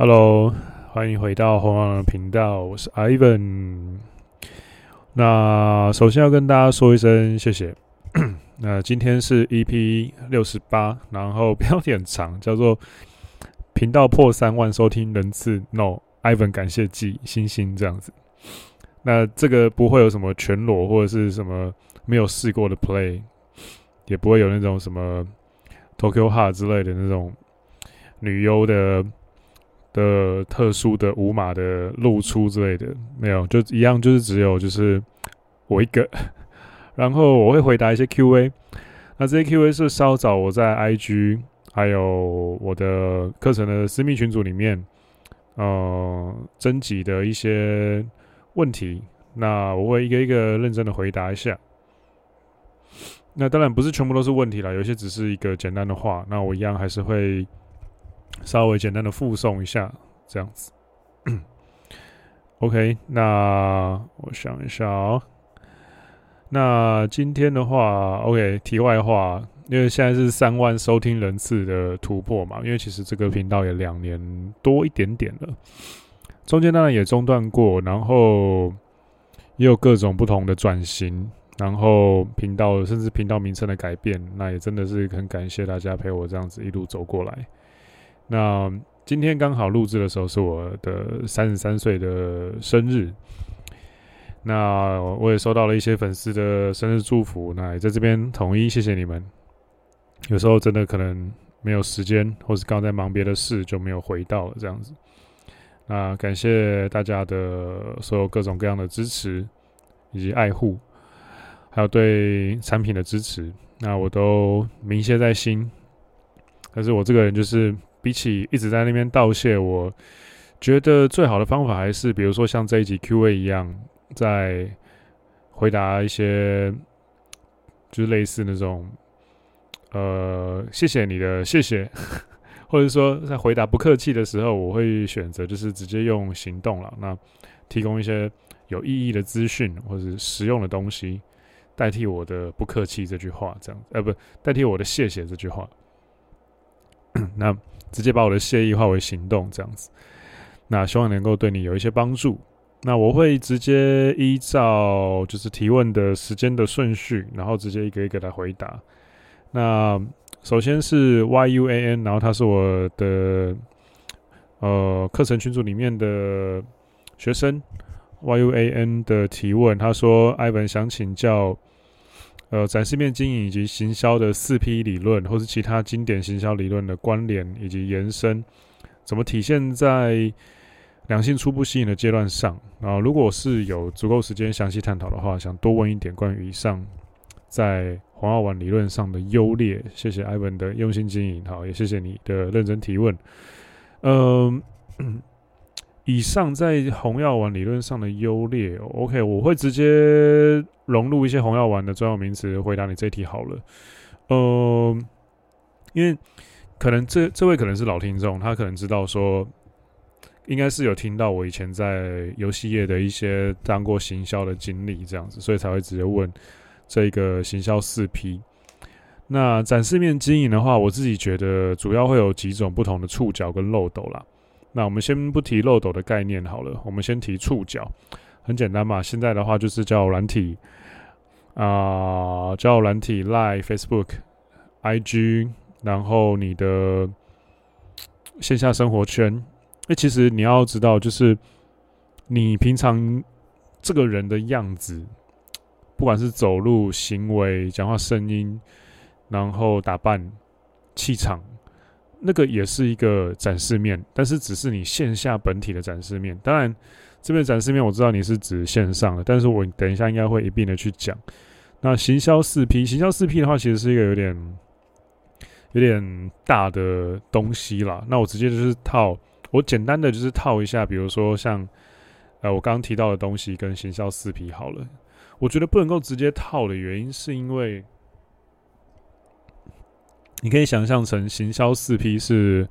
Hello，欢迎回到红狼的频道，我是 Ivan。那首先要跟大家说一声谢谢。那今天是 EP 六十八，然后标题很长，叫做“频道破三万收听人次 ”，No，Ivan 感谢祭星星这样子。那这个不会有什么全裸或者是什么没有试过的 play，也不会有那种什么 Tokyo Ha 之类的那种女优的。的特殊的无码的露出之类的没有，就一样，就是只有就是我一个，然后我会回答一些 Q&A，那这些 Q&A 是稍早我在 IG 还有我的课程的私密群组里面，呃，征集的一些问题，那我会一个一个认真的回答一下。那当然不是全部都是问题啦，有些只是一个简单的话，那我一样还是会。稍微简单的附送一下，这样子。OK，那我想一下哦。那今天的话，OK，题外话，因为现在是三万收听人次的突破嘛，因为其实这个频道也两年多一点点了，中间当然也中断过，然后也有各种不同的转型，然后频道甚至频道名称的改变，那也真的是很感谢大家陪我这样子一路走过来。那今天刚好录制的时候是我的三十三岁的生日，那我也收到了一些粉丝的生日祝福，那也在这边统一谢谢你们。有时候真的可能没有时间，或是刚在忙别的事，就没有回到了这样子。那感谢大家的所有各种各样的支持以及爱护，还有对产品的支持，那我都铭谢在心。但是我这个人就是。比起一直在那边道谢，我觉得最好的方法还是，比如说像这一集 Q&A 一样，在回答一些就是类似那种，呃，谢谢你的谢谢，或者说在回答不客气的时候，我会选择就是直接用行动了，那提供一些有意义的资讯或者实用的东西，代替我的不客气这句话，这样，呃，不，代替我的谢谢这句话，那。直接把我的谢意化为行动，这样子，那希望能够对你有一些帮助。那我会直接依照就是提问的时间的顺序，然后直接一个一个来回答。那首先是 YUAN，然后他是我的呃课程群组里面的学生，YUAN 的提问，他说：“Ivan 想请教。”呃，展示面经营以及行销的四 P 理论，或是其他经典行销理论的关联以及延伸，怎么体现在两性初步吸引的阶段上？啊，如果是有足够时间详细探讨的话，想多问一点关于以上在红药丸理论上的优劣。谢谢艾文的用心经营，好，也谢谢你的认真提问。嗯。以上在红药丸理论上的优劣，OK，我会直接融入一些红药丸的专有名词回答你这题好了。呃，因为可能这这位可能是老听众，他可能知道说，应该是有听到我以前在游戏业的一些当过行销的经历这样子，所以才会直接问这个行销四 P。那展示面经营的话，我自己觉得主要会有几种不同的触角跟漏斗啦。那我们先不提漏斗的概念好了，我们先提触角，很简单嘛。现在的话就是叫软体啊，交友软体 Line、Facebook、IG，然后你的线下生活圈。哎，其实你要知道，就是你平常这个人的样子，不管是走路、行为、讲话声音，然后打扮、气场。那个也是一个展示面，但是只是你线下本体的展示面。当然，这边展示面我知道你是指线上的，但是我等一下应该会一并的去讲。那行销四 P，行销四 P 的话，其实是一个有点有点大的东西啦。那我直接就是套，我简单的就是套一下，比如说像呃我刚刚提到的东西跟行销四 P 好了。我觉得不能够直接套的原因是因为。你可以想象成行销四 P 是，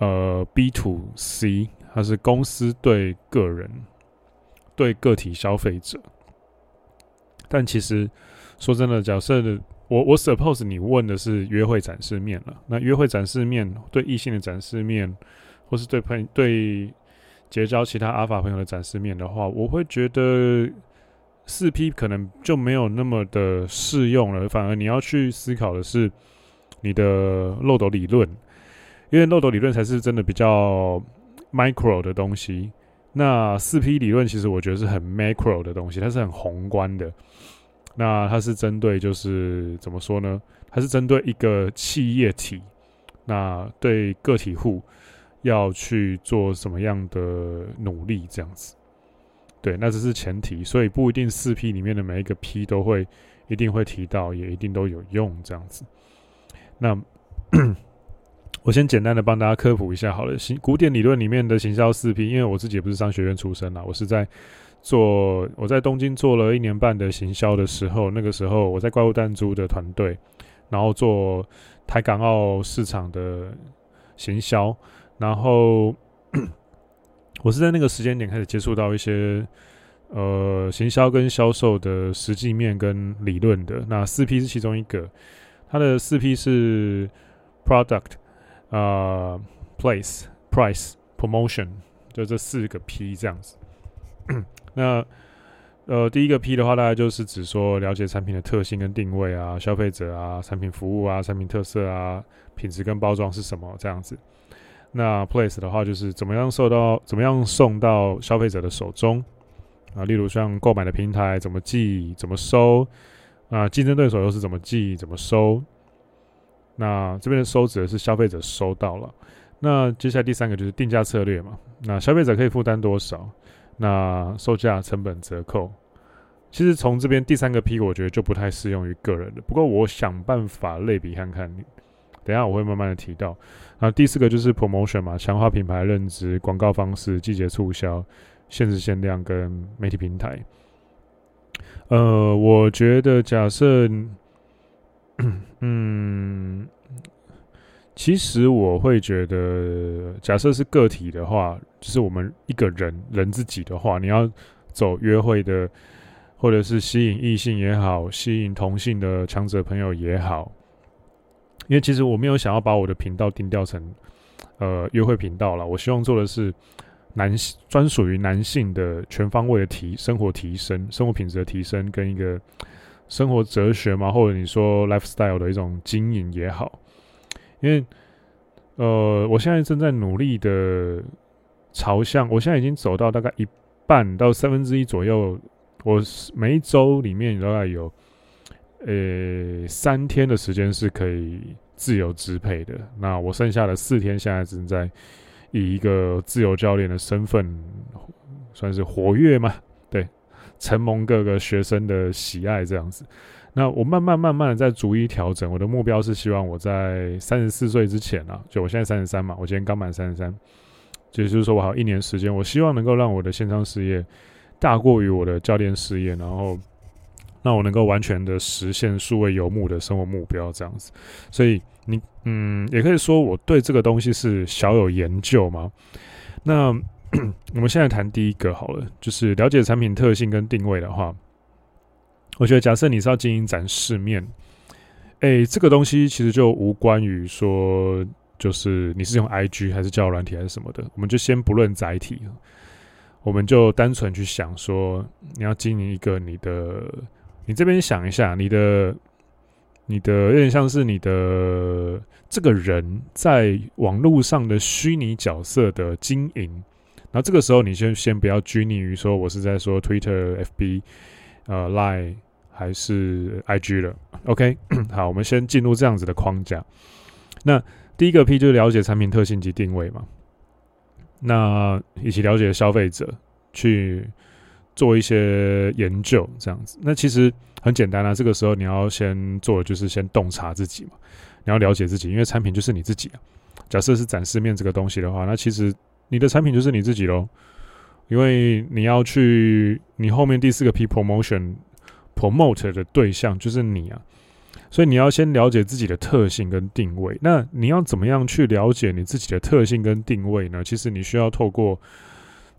呃，B to C，它是公司对个人，对个体消费者。但其实说真的，假设的我我 suppose 你问的是约会展示面了，那约会展示面对异性的展示面，或是对朋对结交其他阿法朋友的展示面的话，我会觉得四 P 可能就没有那么的适用了。反而你要去思考的是你的漏斗理论，因为漏斗理论才是真的比较 micro 的东西。那四 P 理论其实我觉得是很 macro 的东西，它是很宏观的。那它是针对就是怎么说呢？它是针对一个企业体，那对个体户要去做什么样的努力这样子？对，那这是前提，所以不一定四 P 里面的每一个 P 都会一定会提到，也一定都有用这样子。那我先简单的帮大家科普一下好了，行古典理论里面的行销四 P，因为我自己也不是商学院出身啦，我是在做我在东京做了一年半的行销的时候，那个时候我在怪物弹珠的团队，然后做台港澳市场的行销，然后 我是在那个时间点开始接触到一些呃行销跟销售的实际面跟理论的，那四 P 是其中一个，它的四 P 是 product。啊、uh，place、price、promotion，就这四个 P 这样子。那呃，第一个 P 的话，大概就是指说了解产品的特性跟定位啊，消费者啊，产品服务啊，产品特色啊，品质跟包装是什么这样子。那 place 的话，就是怎么样受到，怎么样送到消费者的手中啊，例如像购买的平台怎么寄，怎么收啊，竞争对手又是怎么寄，怎么收。那这边的收指的是消费者收到了，那接下来第三个就是定价策略嘛。那消费者可以负担多少？那售价成本折扣。其实从这边第三个 P，我觉得就不太适用于个人的。不过我想办法类比看看，等下我会慢慢的提到。那第四个就是 promotion 嘛，强化品牌认知、广告方式、季节促销、限时限量跟媒体平台。呃，我觉得假设。嗯，其实我会觉得，假设是个体的话，就是我们一个人人自己的话，你要走约会的，或者是吸引异性也好，吸引同性的强者朋友也好，因为其实我没有想要把我的频道定调成呃约会频道了，我希望做的是男性专属于男性的全方位的提生活提升、生活品质的提升跟一个。生活哲学嘛，或者你说 lifestyle 的一种经营也好，因为呃，我现在正在努力的朝向，我现在已经走到大概一半到三分之一左右。我每一周里面大概有呃三天的时间是可以自由支配的。那我剩下的四天现在正在以一个自由教练的身份，算是活跃嘛。承蒙各个学生的喜爱，这样子，那我慢慢慢慢的在逐一调整。我的目标是希望我在三十四岁之前啊，就我现在三十三嘛，我今天刚满三十三，也就是说我还有一年时间，我希望能够让我的线上事业大过于我的教练事业，然后让我能够完全的实现数位游牧的生活目标，这样子。所以你嗯，也可以说我对这个东西是小有研究嘛。那。我们现在谈第一个好了，就是了解产品特性跟定位的话，我觉得假设你是要经营展示面，哎，这个东西其实就无关于说，就是你是用 IG 还是交友软体还是什么的，我们就先不论载体，我们就单纯去想说，你要经营一个你的，你这边想一下，你的，你的有点像是你的这个人在网络上的虚拟角色的经营。那这个时候，你先先不要拘泥于说我是在说 Twitter、FB、呃 Line 还是 IG 了。OK，好，我们先进入这样子的框架。那第一个 P 就是了解产品特性及定位嘛。那一起了解消费者，去做一些研究，这样子。那其实很简单啊，这个时候你要先做的就是先洞察自己嘛。你要了解自己，因为产品就是你自己啊。假设是展示面这个东西的话，那其实。你的产品就是你自己喽，因为你要去你后面第四个 P promotion promote 的对象就是你啊，所以你要先了解自己的特性跟定位。那你要怎么样去了解你自己的特性跟定位呢？其实你需要透过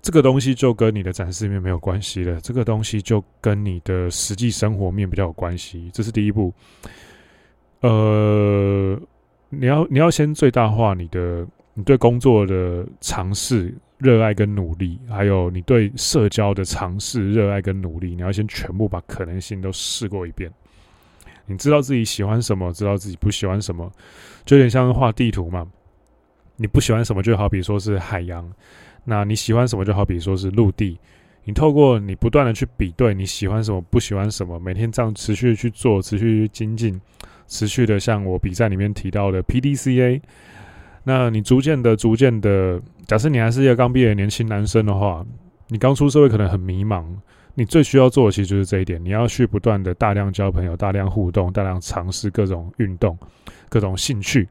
这个东西，就跟你的展示面没有关系了。这个东西就跟你的实际生活面比较有关系。这是第一步。呃，你要你要先最大化你的。你对工作的尝试、热爱跟努力，还有你对社交的尝试、热爱跟努力，你要先全部把可能性都试过一遍。你知道自己喜欢什么，知道自己不喜欢什么，就有点像画地图嘛。你不喜欢什么，就好比说是海洋；那你喜欢什么，就好比说是陆地。你透过你不断的去比对，你喜欢什么，不喜欢什么，每天这样持续的去做，持续精进，持续的像我比赛里面提到的 PDCA。那你逐渐的、逐渐的，假设你还是一个刚毕业的年轻男生的话，你刚出社会可能很迷茫。你最需要做的其实就是这一点，你要去不断的大量交朋友、大量互动、大量尝试各种运动、各种兴趣，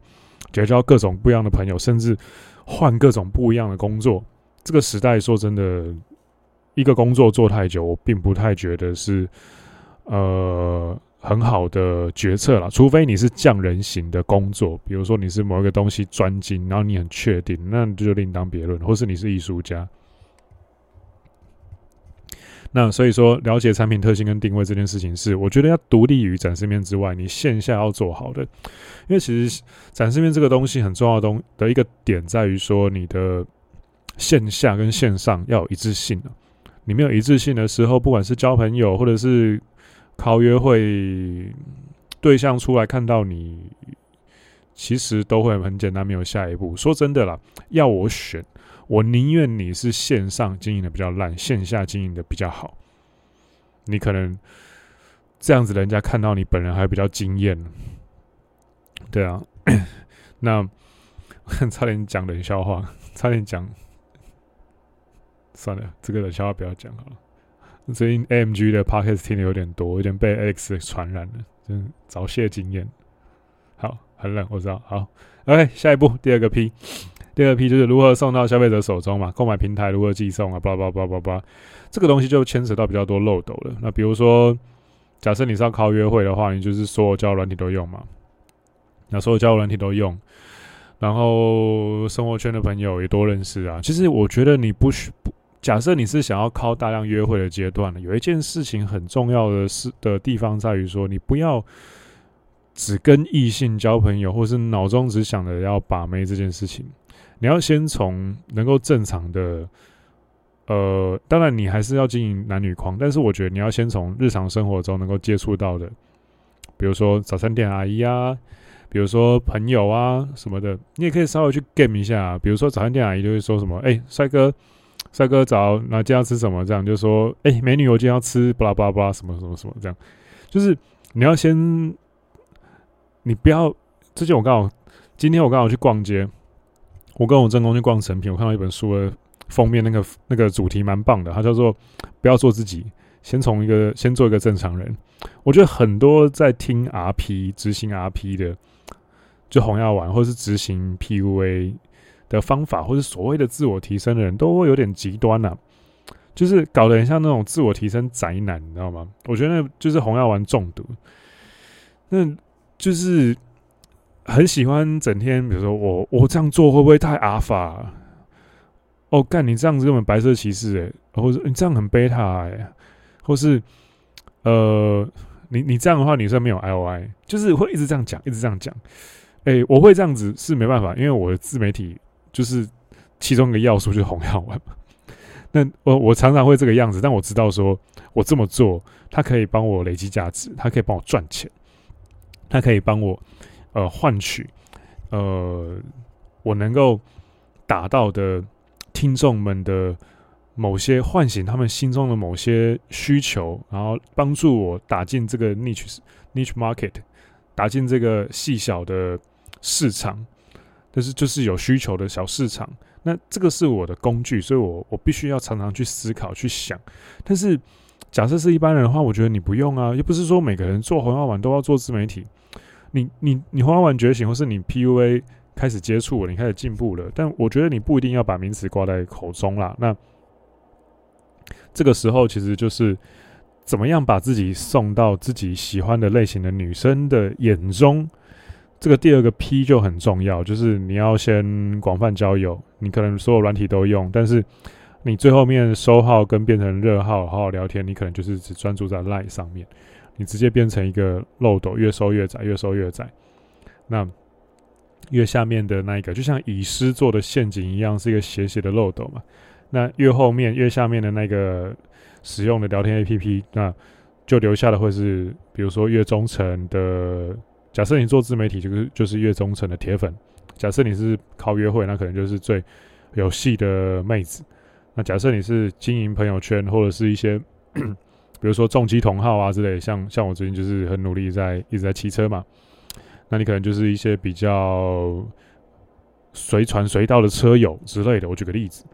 结交各种不一样的朋友，甚至换各种不一样的工作。这个时代说真的，一个工作做太久，我并不太觉得是呃很好的决策啦，除非你是匠人型的工作，比如说你是某一个东西专精，然后你很确定，那就另当别论，或是你是艺术家。那所以说，了解产品特性跟定位这件事情是，我觉得要独立于展示面之外，你线下要做好的。因为其实展示面这个东西很重要的东的一个点在于说，你的线下跟线上要有一致性啊。你没有一致性的时候，不管是交朋友或者是靠约会对象出来看到你，其实都会很简单，没有下一步。说真的啦，要我选。我宁愿你是线上经营的比较烂，线下经营的比较好。你可能这样子，人家看到你本人还比较惊艳。对啊，那 差点讲冷笑话，差点讲，算了，这个冷笑话不要讲好了。最近 AMG 的 Podcast 听的有点多，有点被 X 传染了，真早泄经验。好，很冷，我知道。好，OK，下一步第二个 P。第二批就是如何送到消费者手中嘛，购买平台如何寄送啊，叭叭叭叭叭，这个东西就牵扯到比较多漏斗了。那比如说，假设你是要靠约会的话，你就是所有交友软体都用嘛，那所有交友软体都用，然后生活圈的朋友也多认识啊。其实我觉得你不需不，假设你是想要靠大量约会的阶段，有一件事情很重要的是的地方在于说，你不要只跟异性交朋友，或是脑中只想着要把妹这件事情。你要先从能够正常的，呃，当然你还是要经营男女框，但是我觉得你要先从日常生活中能够接触到的，比如说早餐店阿姨啊，比如说朋友啊什么的，你也可以稍微去 game 一下啊。比如说早餐店阿姨就会说什么：“哎，帅哥，帅哥早，那今天要吃什么？”这样就说：“哎，美女，我今天要吃巴拉巴拉巴拉什么什么什么。”这样就是你要先，你不要。最近我刚好今天我刚好去逛街。我跟我正宫去逛成品，我看到一本书的封面，那个那个主题蛮棒的，它叫做“不要做自己，先从一个先做一个正常人”。我觉得很多在听 RP 执行 RP 的，就红药丸，或者是执行 PUA 的方法，或是所谓的自我提升的人，都会有点极端呐、啊，就是搞得很像那种自我提升宅男，你知道吗？我觉得那就是红药丸中毒，那就是。很喜欢整天，比如说我我这样做会不会太阿法、啊？哦，干你这样子根本白色歧视哎、或者你这样很贝塔哎，或是呃，你你这样的话女生没有 I O I，就是会一直这样讲，一直这样讲。哎、我会这样子是没办法，因为我的自媒体就是其中一个要素就是红药丸。那我我常常会这个样子，但我知道说我这么做，它可以帮我累积价值，它可以帮我赚钱，它可以帮我。呃，换取呃，我能够达到的听众们的某些唤醒他们心中的某些需求，然后帮助我打进这个 niche niche market，打进这个细小的市场，但是就是有需求的小市场。那这个是我的工具，所以我我必须要常常去思考去想。但是假设是一般人的话，我觉得你不用啊，又不是说每个人做红药丸都要做自媒体。你你你红药丸觉醒，或是你 PUA 开始接触了，你开始进步了，但我觉得你不一定要把名词挂在口中啦。那这个时候，其实就是怎么样把自己送到自己喜欢的类型的女生的眼中。这个第二个 P 就很重要，就是你要先广泛交友，你可能所有软体都用，但是你最后面收号跟变成热号，好好聊天，你可能就是只专注在 Line 上面。你直接变成一个漏斗，越收越窄，越收越窄。那越下面的那一个，就像乙师做的陷阱一样，是一个斜斜的漏斗嘛。那越后面越下面的那个使用的聊天 APP，那就留下的会是，比如说越忠诚的。假设你做自媒体，就是就是越忠诚的铁粉。假设你是靠约会，那可能就是最有戏的妹子。那假设你是经营朋友圈，或者是一些，比如说重机同号啊之类，像像我最近就是很努力在一直在骑车嘛，那你可能就是一些比较随传随到的车友之类的。我举个例子，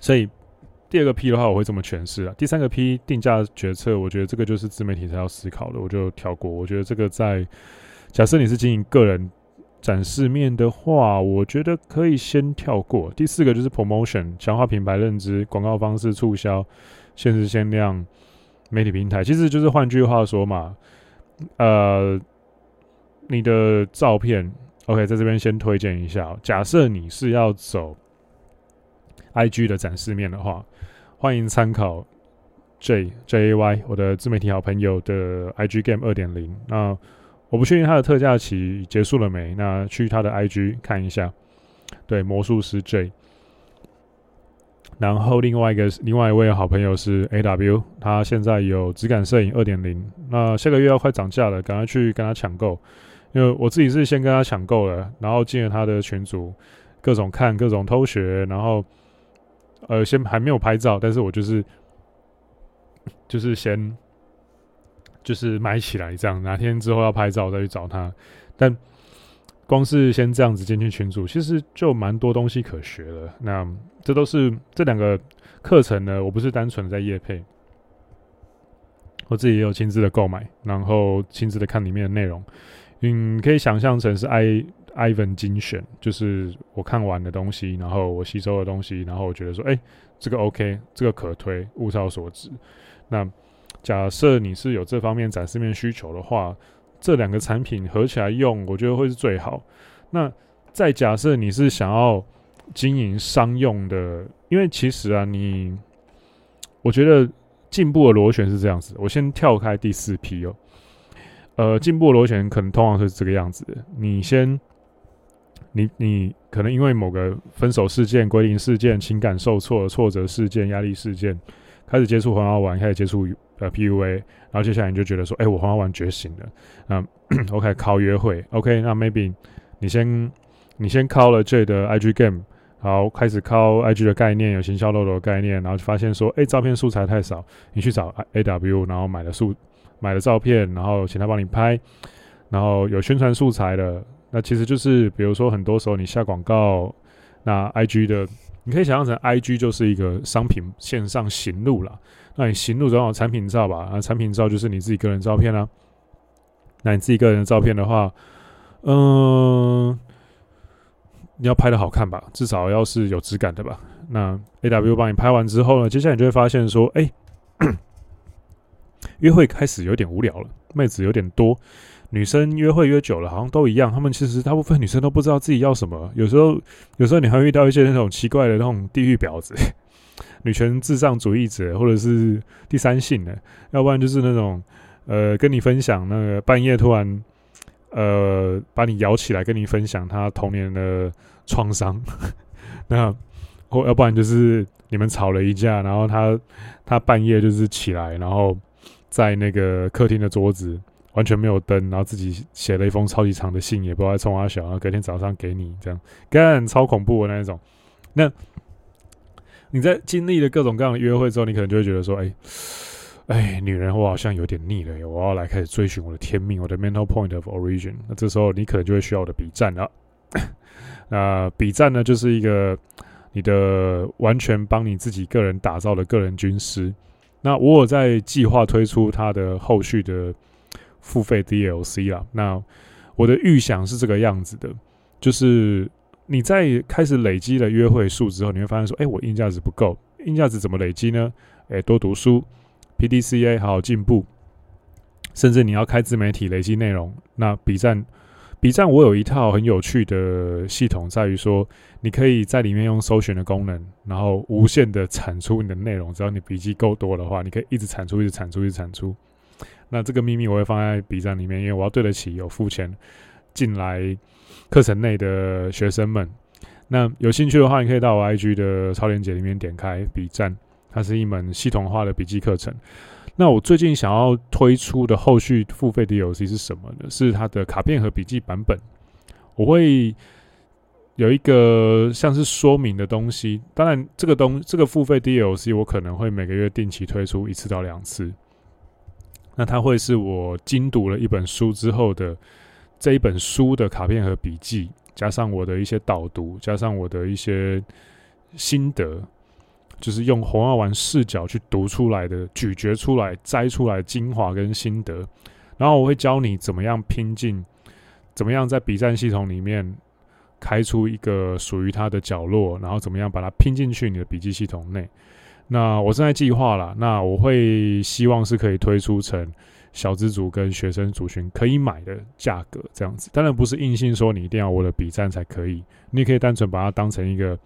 所以第二个 P 的话，我会这么诠释啊。第三个 P 定价决策，我觉得这个就是自媒体才要思考的，我就跳过。我觉得这个在假设你是经营个人。展示面的话，我觉得可以先跳过。第四个就是 promotion，强化品牌认知、广告方式、促销、限时限量、媒体平台，其实就是换句话说嘛，呃，你的照片，OK，在这边先推荐一下。假设你是要走 IG 的展示面的话，欢迎参考 J J A Y 我的自媒体好朋友的 IG Game 二点零。那我不确定他的特价期结束了没，那去他的 IG 看一下。对，魔术师 J。然后另外一个另外一位好朋友是 AW，他现在有质感摄影二点零，那下个月要快涨价了，赶快去跟他抢购。因为我自己是先跟他抢购了，然后进了他的群组，各种看，各种偷学，然后呃，先还没有拍照，但是我就是就是先。就是买起来这样，哪天之后要拍照再去找他。但光是先这样子进去群组，其实就蛮多东西可学了。那这都是这两个课程呢，我不是单纯的在业配，我自己也有亲自的购买，然后亲自的看里面的内容。嗯，可以想象成是 i Ivan 精选，就是我看完的东西，然后我吸收的东西，然后我觉得说，哎、这个 OK，这个可推，物超所值。那。假设你是有这方面展示面需求的话，这两个产品合起来用，我觉得会是最好。那再假设你是想要经营商用的，因为其实啊，你我觉得进步的螺旋是这样子。我先跳开第四批哦，呃，进步螺旋可能通常是这个样子的。你先，你你可能因为某个分手事件、归零事件、情感受挫、挫折事件、压力事件，开始接触很好玩，开始接触。呃，PUA，然后接下来你就觉得说，哎、我黄花丸觉醒了，嗯，OK，靠约会，OK，那 maybe 你先你先靠了 J 的 IG game，好，开始靠 IG 的概念，有行销漏斗的概念，然后发现说，哎、照片素材太少，你去找 AW，然后买了素买了照片，然后请他帮你拍，然后有宣传素材的，那其实就是比如说很多时候你下广告，那 IG 的，你可以想象成 IG 就是一个商品线上行路了。那你行路总有产品照吧？啊，产品照就是你自己个人照片啊。那你自己个人的照片的话，嗯，你要拍的好看吧，至少要是有质感的吧。那 AW 帮你拍完之后呢，接下来你就会发现说，哎、约会开始有点无聊了，妹子有点多，女生约会约久了好像都一样，她们其实大部分女生都不知道自己要什么。有时候，有时候你还会遇到一些那种奇怪的那种地狱婊子。女权至上主义者，或者是第三性的，要不然就是那种，呃，跟你分享那个半夜突然，呃，把你摇起来跟你分享他童年的创伤，那或要不然就是你们吵了一架，然后他他半夜就是起来，然后在那个客厅的桌子完全没有灯，然后自己写了一封超级长的信，也不知道冲三小，然后隔天早上给你这样，干超恐怖的那一种，那。你在经历了各种各样的约会之后，你可能就会觉得说：“哎，哎，女人，我好像有点腻了，我要来开始追寻我的天命，我的 mental point of origin。”那这时候你可能就会需要我的笔站了。那笔站呢，就是一个你的完全帮你自己个人打造的个人军师。那我有在计划推出它的后续的付费 DLC 啦。那我的预想是这个样子的，就是。你在开始累积了约会数之后，你会发现说：“哎、我硬价值不够，硬价值怎么累积呢？哎、多读书，PDCA 好好进步，甚至你要开自媒体累积内容。那 B 站，B 站我有一套很有趣的系统，在于说你可以在里面用搜寻的功能，然后无限的产出你的内容。只要你笔记够多的话，你可以一直产出，一直产出，一直产出。那这个秘密我会放在 B 站里面，因为我要对得起有付钱进来。课程内的学生们。那有兴趣的话，你可以到我 IG 的超链接里面点开笔站，它是一门系统化的笔记课程。那我最近想要推出的后续付费 DLC 是什么呢？是它的卡片和笔记版本。我会有一个像是说明的东西。当然，这个东这个付费 DLC 我可能会每个月定期推出一次到两次。那它会是我精读了一本书之后的这一本书的卡片和笔记。加上我的一些导读，加上我的一些心得，就是用红药丸视角去读出来的、咀嚼出来、摘出来精华跟心得。然后我会教你怎么样拼进，怎么样在笔战系统里面开出一个属于它的角落，然后怎么样把它拼进去你的笔记系统内。那我正在计划了，那我会希望是可以推出成。小资族跟学生族群可以买的价格这样子，当然不是硬性说你一定要我的笔战才可以，你可以单纯把它当成一个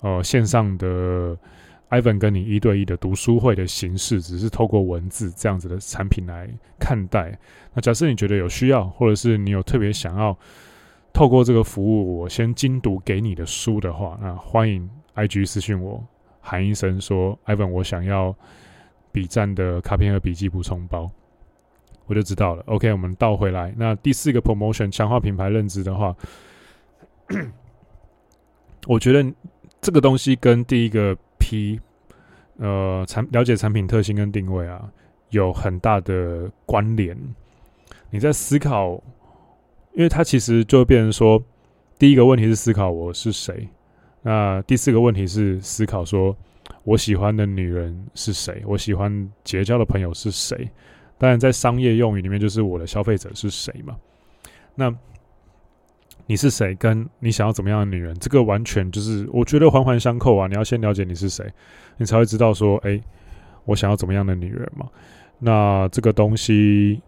呃线上的 Ivan 跟你一对一的读书会的形式，只是透过文字这样子的产品来看待。那假设你觉得有需要，或者是你有特别想要透过这个服务，我先精读给你的书的话，那欢迎 IG 私讯我，喊一声说 Ivan，我想要笔战的卡片和笔记补充包。我就知道了。OK，我们倒回来。那第四个 promotion 强化品牌认知的话，我觉得这个东西跟第一个 P，呃，产了解产品特性跟定位啊，有很大的关联。你在思考，因为它其实就变成说，第一个问题是思考我是谁，那第四个问题是思考说我喜欢的女人是谁，我喜欢结交的朋友是谁。当然，在商业用语里面，就是我的消费者是谁嘛？那你是谁？跟你想要怎么样的女人？这个完全就是我觉得环环相扣啊！你要先了解你是谁，你才会知道说，哎，我想要怎么样的女人嘛？那这个东西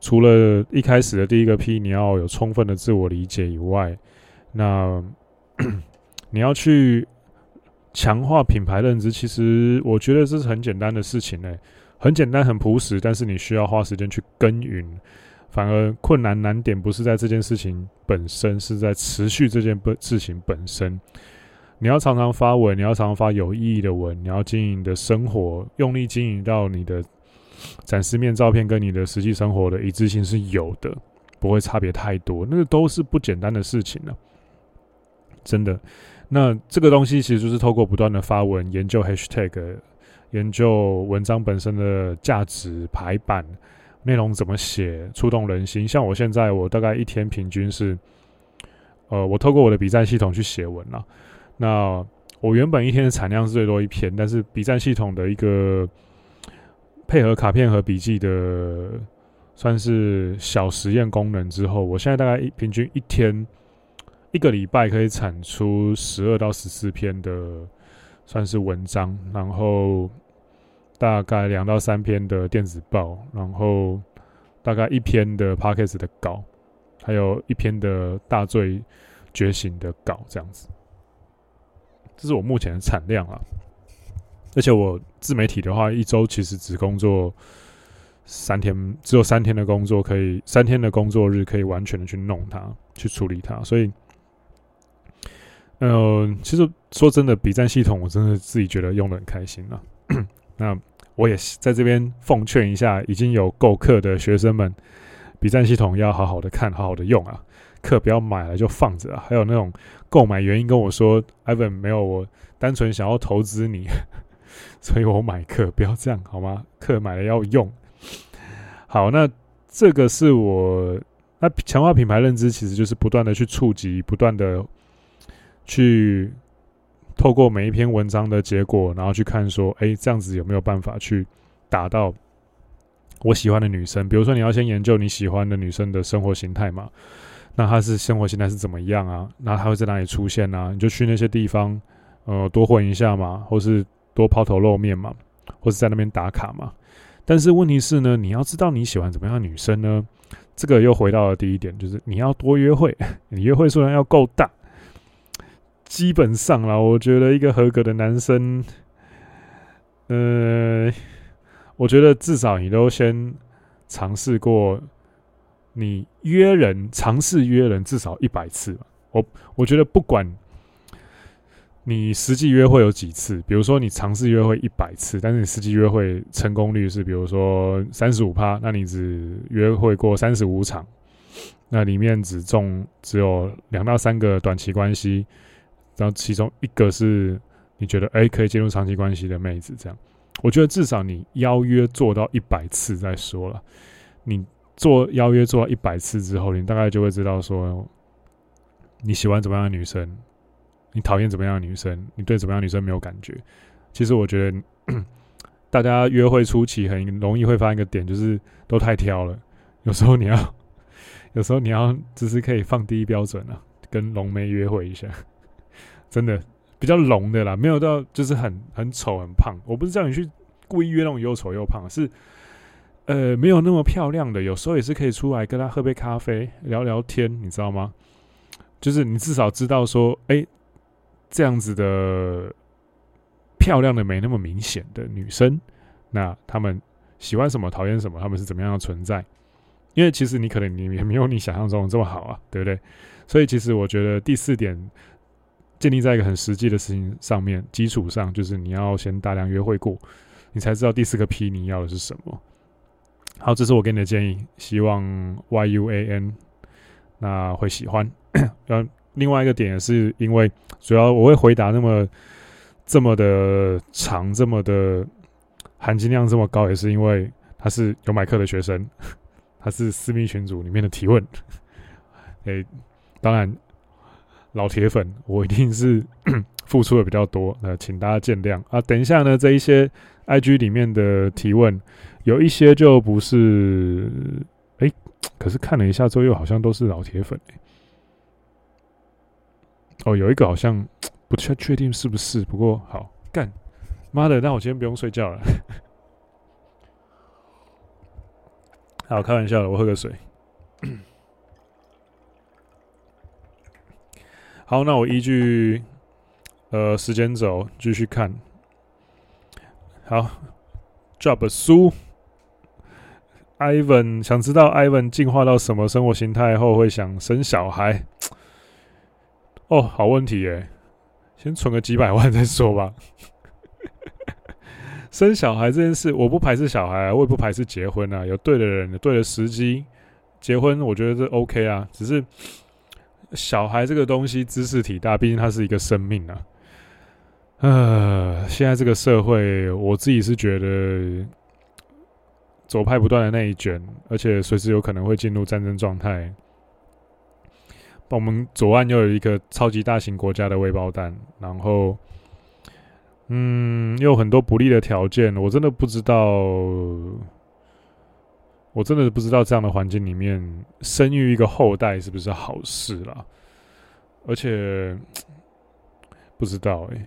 除了一开始的第一个 P，你要有充分的自我理解以外，那你要去强化品牌认知。其实我觉得这是很简单的事情呢、欸。很简单，很朴实，但是你需要花时间去耕耘。反而困难难点不是在这件事情本身，是在持续这件事情本身。你要常常发文，你要常常发有意义的文，你要经营你的生活，用力经营到你的展示面照片跟你的实际生活的一致性是有的，不会差别太多。那个都是不简单的事情了，真的。那这个东西其实就是透过不断的发文，研究 hashtag。研究文章本身的价值排版，内容怎么写，触动人心。像我现在，我大概一天平均是，呃，我透过我的笔战系统去写文了。那我原本一天的产量是最多一篇，但是笔战系统的一个配合卡片和笔记的算是小实验功能之后，我现在大概一平均一天一个礼拜可以产出十二到十四篇的。算是文章，然后大概两到三篇的电子报，然后大概一篇的 Podcast 的稿，还有一篇的大罪觉醒的稿，这样子。这是我目前的产量啊。而且我自媒体的话，一周其实只工作三天，只有三天的工作可以，三天的工作日可以完全的去弄它，去处理它，所以。呃，其实说真的，比战系统我真的自己觉得用的很开心了。那我也在这边奉劝一下，已经有购课的学生们，比战系统要好好的看，好好的用啊，课不要买了就放着啊。还有那种购买原因跟我说，Ivan 没有我单纯想要投资你，所以我买课，不要这样好吗？课买了要用。好，那这个是我那强化品牌认知，其实就是不断的去触及，不断的。去透过每一篇文章的结果，然后去看说，哎，这样子有没有办法去达到我喜欢的女生？比如说，你要先研究你喜欢的女生的生活形态嘛，那她是生活形态是怎么样啊？那她会在哪里出现啊？你就去那些地方，呃，多混一下嘛，或是多抛头露面嘛，或是在那边打卡嘛。但是问题是呢，你要知道你喜欢怎么样的女生呢？这个又回到了第一点，就是你要多约会，你约会数量要够大。基本上啦，我觉得一个合格的男生，呃，我觉得至少你都先尝试过你约人尝试约人至少一百次。我我觉得不管你实际约会有几次，比如说你尝试约会一百次，但是你实际约会成功率是比如说三十五趴，那你只约会过三十五场，那里面只中只有两到三个短期关系，然后其中一个是你觉得哎、可以进入长期关系的妹子，这样，我觉得至少你邀约做到一百次再说了。你做邀约做到一百次之后，你大概就会知道说你喜欢怎么样的女生。你讨厌怎么样的女生？你对怎么样的女生没有感觉？其实我觉得，大家约会初期很容易会发现一个点，就是都太挑了。有时候你要，有时候你要只是可以放低标准啊，跟龙妹约会一下，真的比较龙的啦，没有到就是很很丑很胖。我不是叫你去故意约那种又丑又胖，是呃没有那么漂亮的。有时候也是可以出来跟她喝杯咖啡聊聊天，你知道吗？就是你至少知道说，哎、这样子的漂亮的没那么明显的女生，那她们喜欢什么，讨厌什么，她们是怎么样的存在？因为其实你可能你也没有你想象中这么好啊，对不对？所以其实我觉得第四点建立在一个很实际的事情上面基础上，就是你要先大量约会过，你才知道第四个 P 你要的是什么。好，这是我给你的建议，希望 YUAN 那会喜欢。嗯。另外一个点也是因为，主要我会回答那么这么的长，这么的含金量这么高，也是因为他是有买课的学生，他是私密群组里面的提问。诶，当然老铁粉，我一定是 付出的比较多，那请大家见谅啊。等一下呢，这一些 IG 里面的提问，有一些就不是，诶，可是看了一下之后，又好像都是老铁粉。哦，有一个好像 不确确定是不是，不过好干，妈的，那我今天不用睡觉了。好，开玩笑了，我喝个水。好，那我依据呃时间轴继续看。好，Job 苏，Ivan 想知道 Ivan 进化到什么生活形态后会想生小孩？哦，好问题耶！先存个几百万再说吧。生小孩这件事，我不排斥小孩，我也不排斥结婚啊。有对的人，有对的时机，结婚我觉得是 OK 啊。只是小孩这个东西兹事体大，毕竟它是一个生命啊。呃，现在这个社会，我自己是觉得左派不断的内卷，而且随时有可能会进入战争状态。我们左岸又有一个超级大型国家的未爆弹，然后，嗯，又有很多不利的条件，我真的不知道，我真的是不知道这样的环境里面生育一个后代是不是好事啦，而且不知道诶、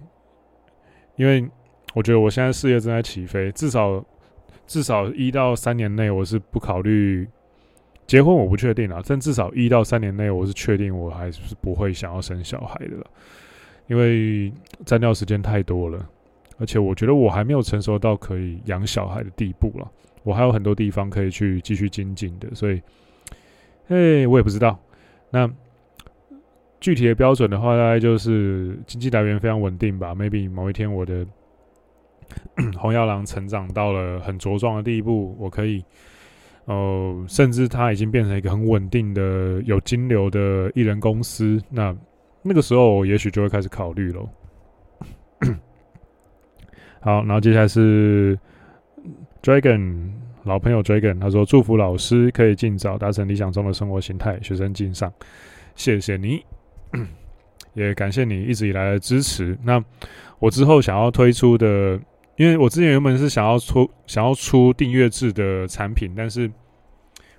因为我觉得我现在事业正在起飞，至少至少一到三年内我是不考虑。结婚我不确定啊，但至少一到三年内，我是确定我还是不会想要生小孩的了，因为占掉时间太多了，而且我觉得我还没有成熟到可以养小孩的地步了，我还有很多地方可以去继续精进的，所以，哎，我也不知道。那具体的标准的话，大概就是经济来源非常稳定吧。Maybe 某一天我的 红药郎成长到了很茁壮的地步，我可以。哦、甚至他已经变成一个很稳定的有金流的艺人公司，那那个时候我也许就会开始考虑喽。好，然后接下来是 Dragon 老朋友 Dragon，他说祝福老师可以尽早达成理想中的生活形态，学生敬上，谢谢你，也感谢你一直以来的支持。那我之后想要推出的。因为我之前原本是想要出想要出订阅制的产品，但是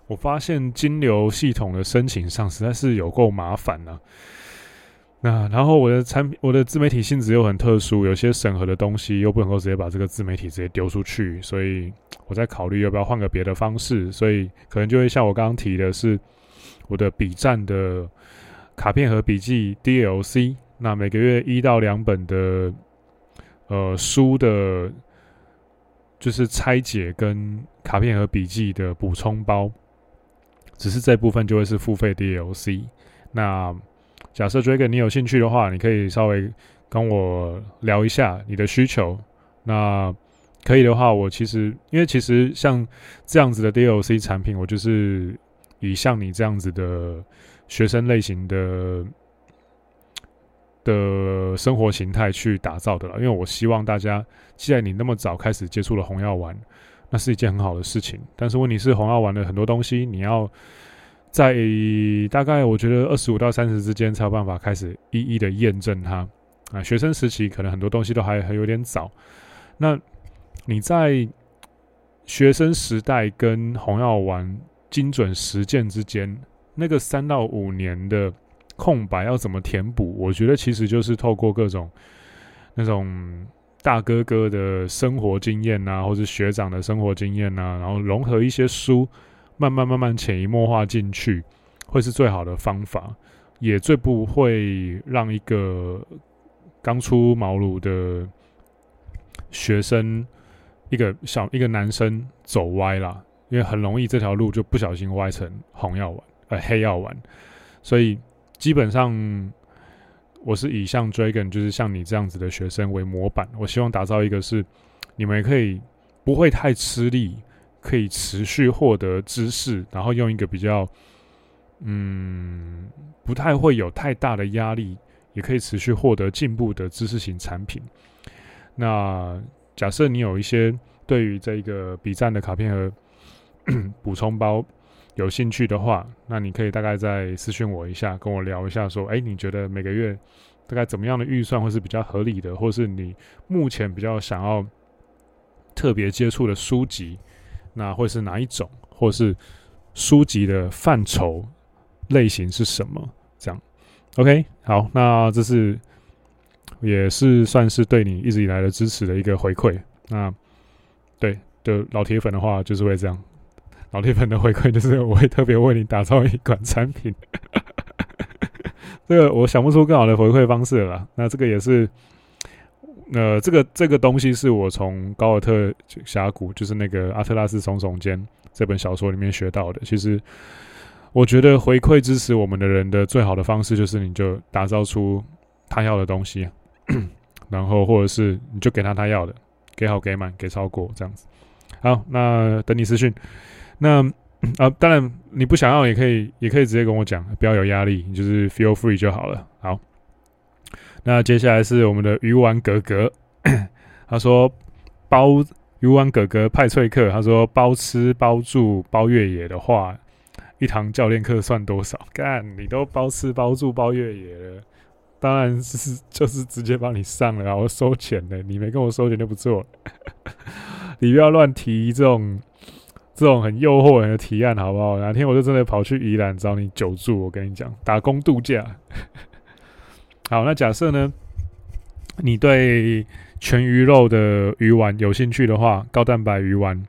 我发现金流系统的申请上实在是有够麻烦了。那然后我的产品，我的自媒体性质又很特殊，有些审核的东西又不能够直接把这个自媒体直接丢出去，所以我在考虑要不要换个别的方式，所以可能就会像我刚刚提的是我的笔战的卡片和笔记 DLC，那每个月一到两本的。呃，书的，就是拆解跟卡片和笔记的补充包，只是这部分就会是付费 DLC。那假设 Dragon 你有兴趣的话，你可以稍微跟我聊一下你的需求。那可以的话，我其实因为其实像这样子的 DLC 产品，我就是以像你这样子的学生类型的的生活形态去打造的了。因为我希望大家，既然你那么早开始接触了红药丸，那是一件很好的事情。但是问题是，红药丸的很多东西，你要在大概我觉得二十五到三十之间才有办法开始一一的验证它。啊，学生时期可能很多东西都还还有点早。那你在学生时代跟红药丸精准实践之间，那个三到五年的空白要怎么填补？我觉得其实就是透过各种那种大哥哥的生活经验啊，或者学长的生活经验啊，然后融合一些书，慢慢慢慢潜移默化进去，会是最好的方法，也最不会让一个刚出茅庐的学生。一个小一个男生走歪了，因为很容易这条路就不小心歪成红药丸，呃，黑药丸，所以基本上我是以像 Dragon 就是像你这样子的学生为模板，我希望打造一个是你们可以不会太吃力，可以持续获得知识，然后用一个比较嗯不太会有太大的压力，也可以持续获得进步的知识型产品。那。假设你有一些对于这个笔战的卡片和补充包有兴趣的话，那你可以大概再私讯我一下，跟我聊一下，说，哎，你觉得每个月大概怎么样的预算会是比较合理的，或是你目前比较想要特别接触的书籍，那会是哪一种，或是书籍的范畴类型是什么？这样，OK，好，那这是。也是算是对你一直以来的支持的一个回馈。那对的老铁粉的话，就是会这样。老铁粉的回馈就是我会特别为你打造一款产品。这个我想不出更好的回馈方式了。那这个也是，呃，这个这个东西是我从高尔特峡谷，就是那个阿特拉斯耸耸肩这本小说里面学到的。其实我觉得回馈支持我们的人的最好的方式，就是你就打造出他要的东西。然后，或者是你就给他他要的，给好、给满、给超过这样子。好，那等你私讯。那啊，当然你不想要也可以，也可以直接跟我讲，不要有压力，你就是 feel free 就好了。好，那接下来是我们的鱼丸哥哥，他说包鱼丸哥哥派翠克，他说包吃包住包越野的话，一堂教练课算多少？干，你都包吃包住包越野了。当然是就是直接帮你上了，然后收钱的。你没跟我收钱就不错。你不要乱提这种这种很诱惑人的提案，好不好？哪天我就真的跑去宜兰找你久住。我跟你讲，打工度假。好，那假设呢，你对全鱼肉的鱼丸有兴趣的话，高蛋白鱼丸，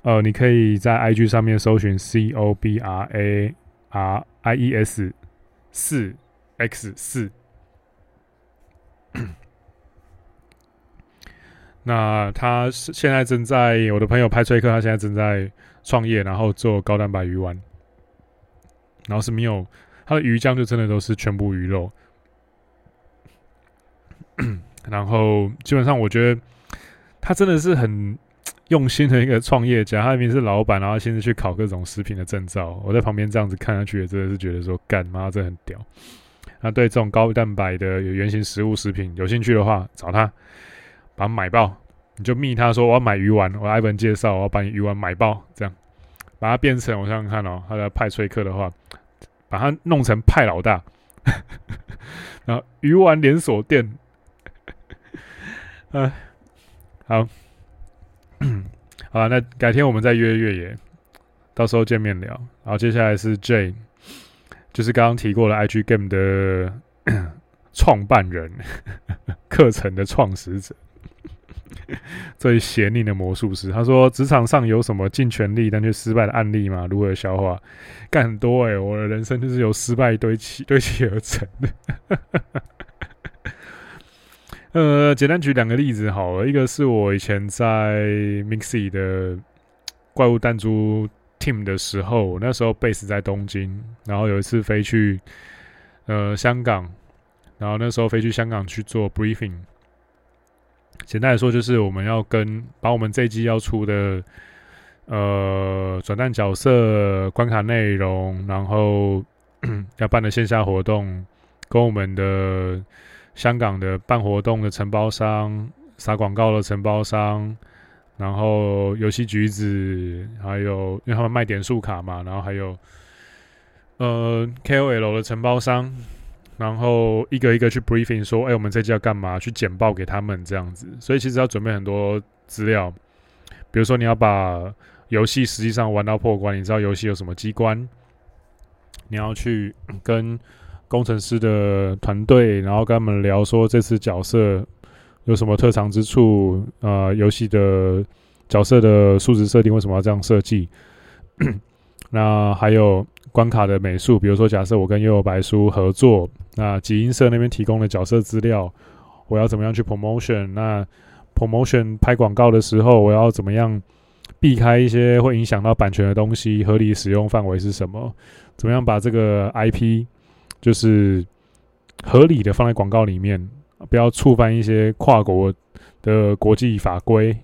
呃，你可以在 IG 上面搜寻 C O B R A R I E S 四 X 四。那他是现在正在我的朋友派崔克，他现在正在创业，然后做高蛋白鱼丸，然后是没有他的鱼浆，就真的都是全部鱼肉。然后基本上我觉得他真的是很用心的一个创业家，他明明是老板，然后现在去考各种食品的证照。我在旁边这样子看下去，也真的是觉得说干妈真的很屌。那对这种高蛋白的有原型食物食品有兴趣的话，找他把它买爆，你就密他说我要买鱼丸，我要 Ivan 介绍，我要把你鱼丸买爆，这样把它变成我想想看哦，他的派崔克的话，把它弄成派老大，然后鱼丸连锁店，哎，好，好，那改天我们再约越野，到时候见面聊。然后接下来是 J。就是刚刚提过了，IG Game 的 创办人，课程的创始者，最邪佞的魔术师。他说：“职场上有什么尽全力但却失败的案例吗？如何消化？干很多诶、欸，我的人生就是由失败堆砌堆砌而成的。”呃，简单举两个例子好了，一个是我以前在 Mixi 的怪物弹珠。team 的时候，那时候 base 在东京，然后有一次飞去呃香港，然后那时候飞去香港去做 briefing。简单来说，就是我们要跟把我们这一季要出的呃转蛋角色关卡内容，然后 要办的线下活动，跟我们的香港的办活动的承包商、撒广告的承包商。然后游戏橘子，还有因为他们卖点数卡嘛，然后还有呃 KOL 的承包商，然后一个一个去 briefing 说，哎，我们这季要干嘛？去简报给他们这样子。所以其实要准备很多资料，比如说你要把游戏实际上玩到破关，你知道游戏有什么机关，你要去跟工程师的团队，然后跟他们聊说这次角色。有什么特长之处？呃，游戏的角色的数值设定为什么要这样设计？那还有关卡的美术，比如说，假设我跟幽游白书合作，那集英社那边提供的角色资料，我要怎么样去 promotion？那 promotion 拍广告的时候，我要怎么样避开一些会影响到版权的东西？合理使用范围是什么？怎么样把这个 IP 就是合理的放在广告里面？不要触犯一些跨国的国际法规，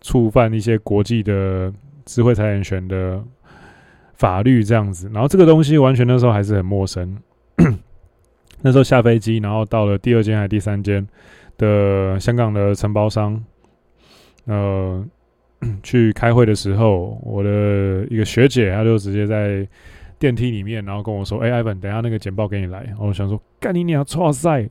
触犯一些国际的智慧财产权的法律这样子。然后这个东西完全那时候还是很陌生。那时候下飞机，然后到了第二间还是第三间的香港的承包商，呃，去开会的时候，我的一个学姐，她就直接在电梯里面，然后跟我说：“哎、欸，Ivan，等下那个简报给你来。”我想说：“干你娘，错赛！”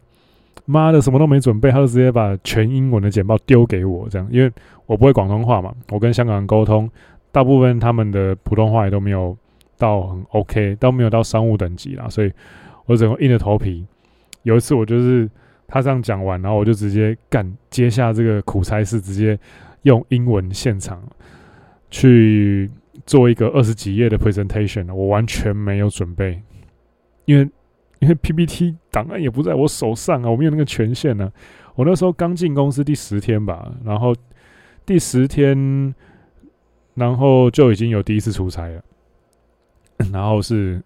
妈的，什么都没准备，他就直接把全英文的简报丢给我，这样，因为我不会广东话嘛，我跟香港人沟通，大部分他们的普通话也都没有到很 OK，都没有到商务等级啦，所以我整个硬着头皮。有一次我就是他这样讲完，然后我就直接干接下这个苦差事，直接用英文现场去做一个二十几页的 presentation，我完全没有准备，因为。因为 PPT 档案也不在我手上啊，我没有那个权限呢、啊。我那时候刚进公司第十天吧，然后第十天，然后就已经有第一次出差了，然后是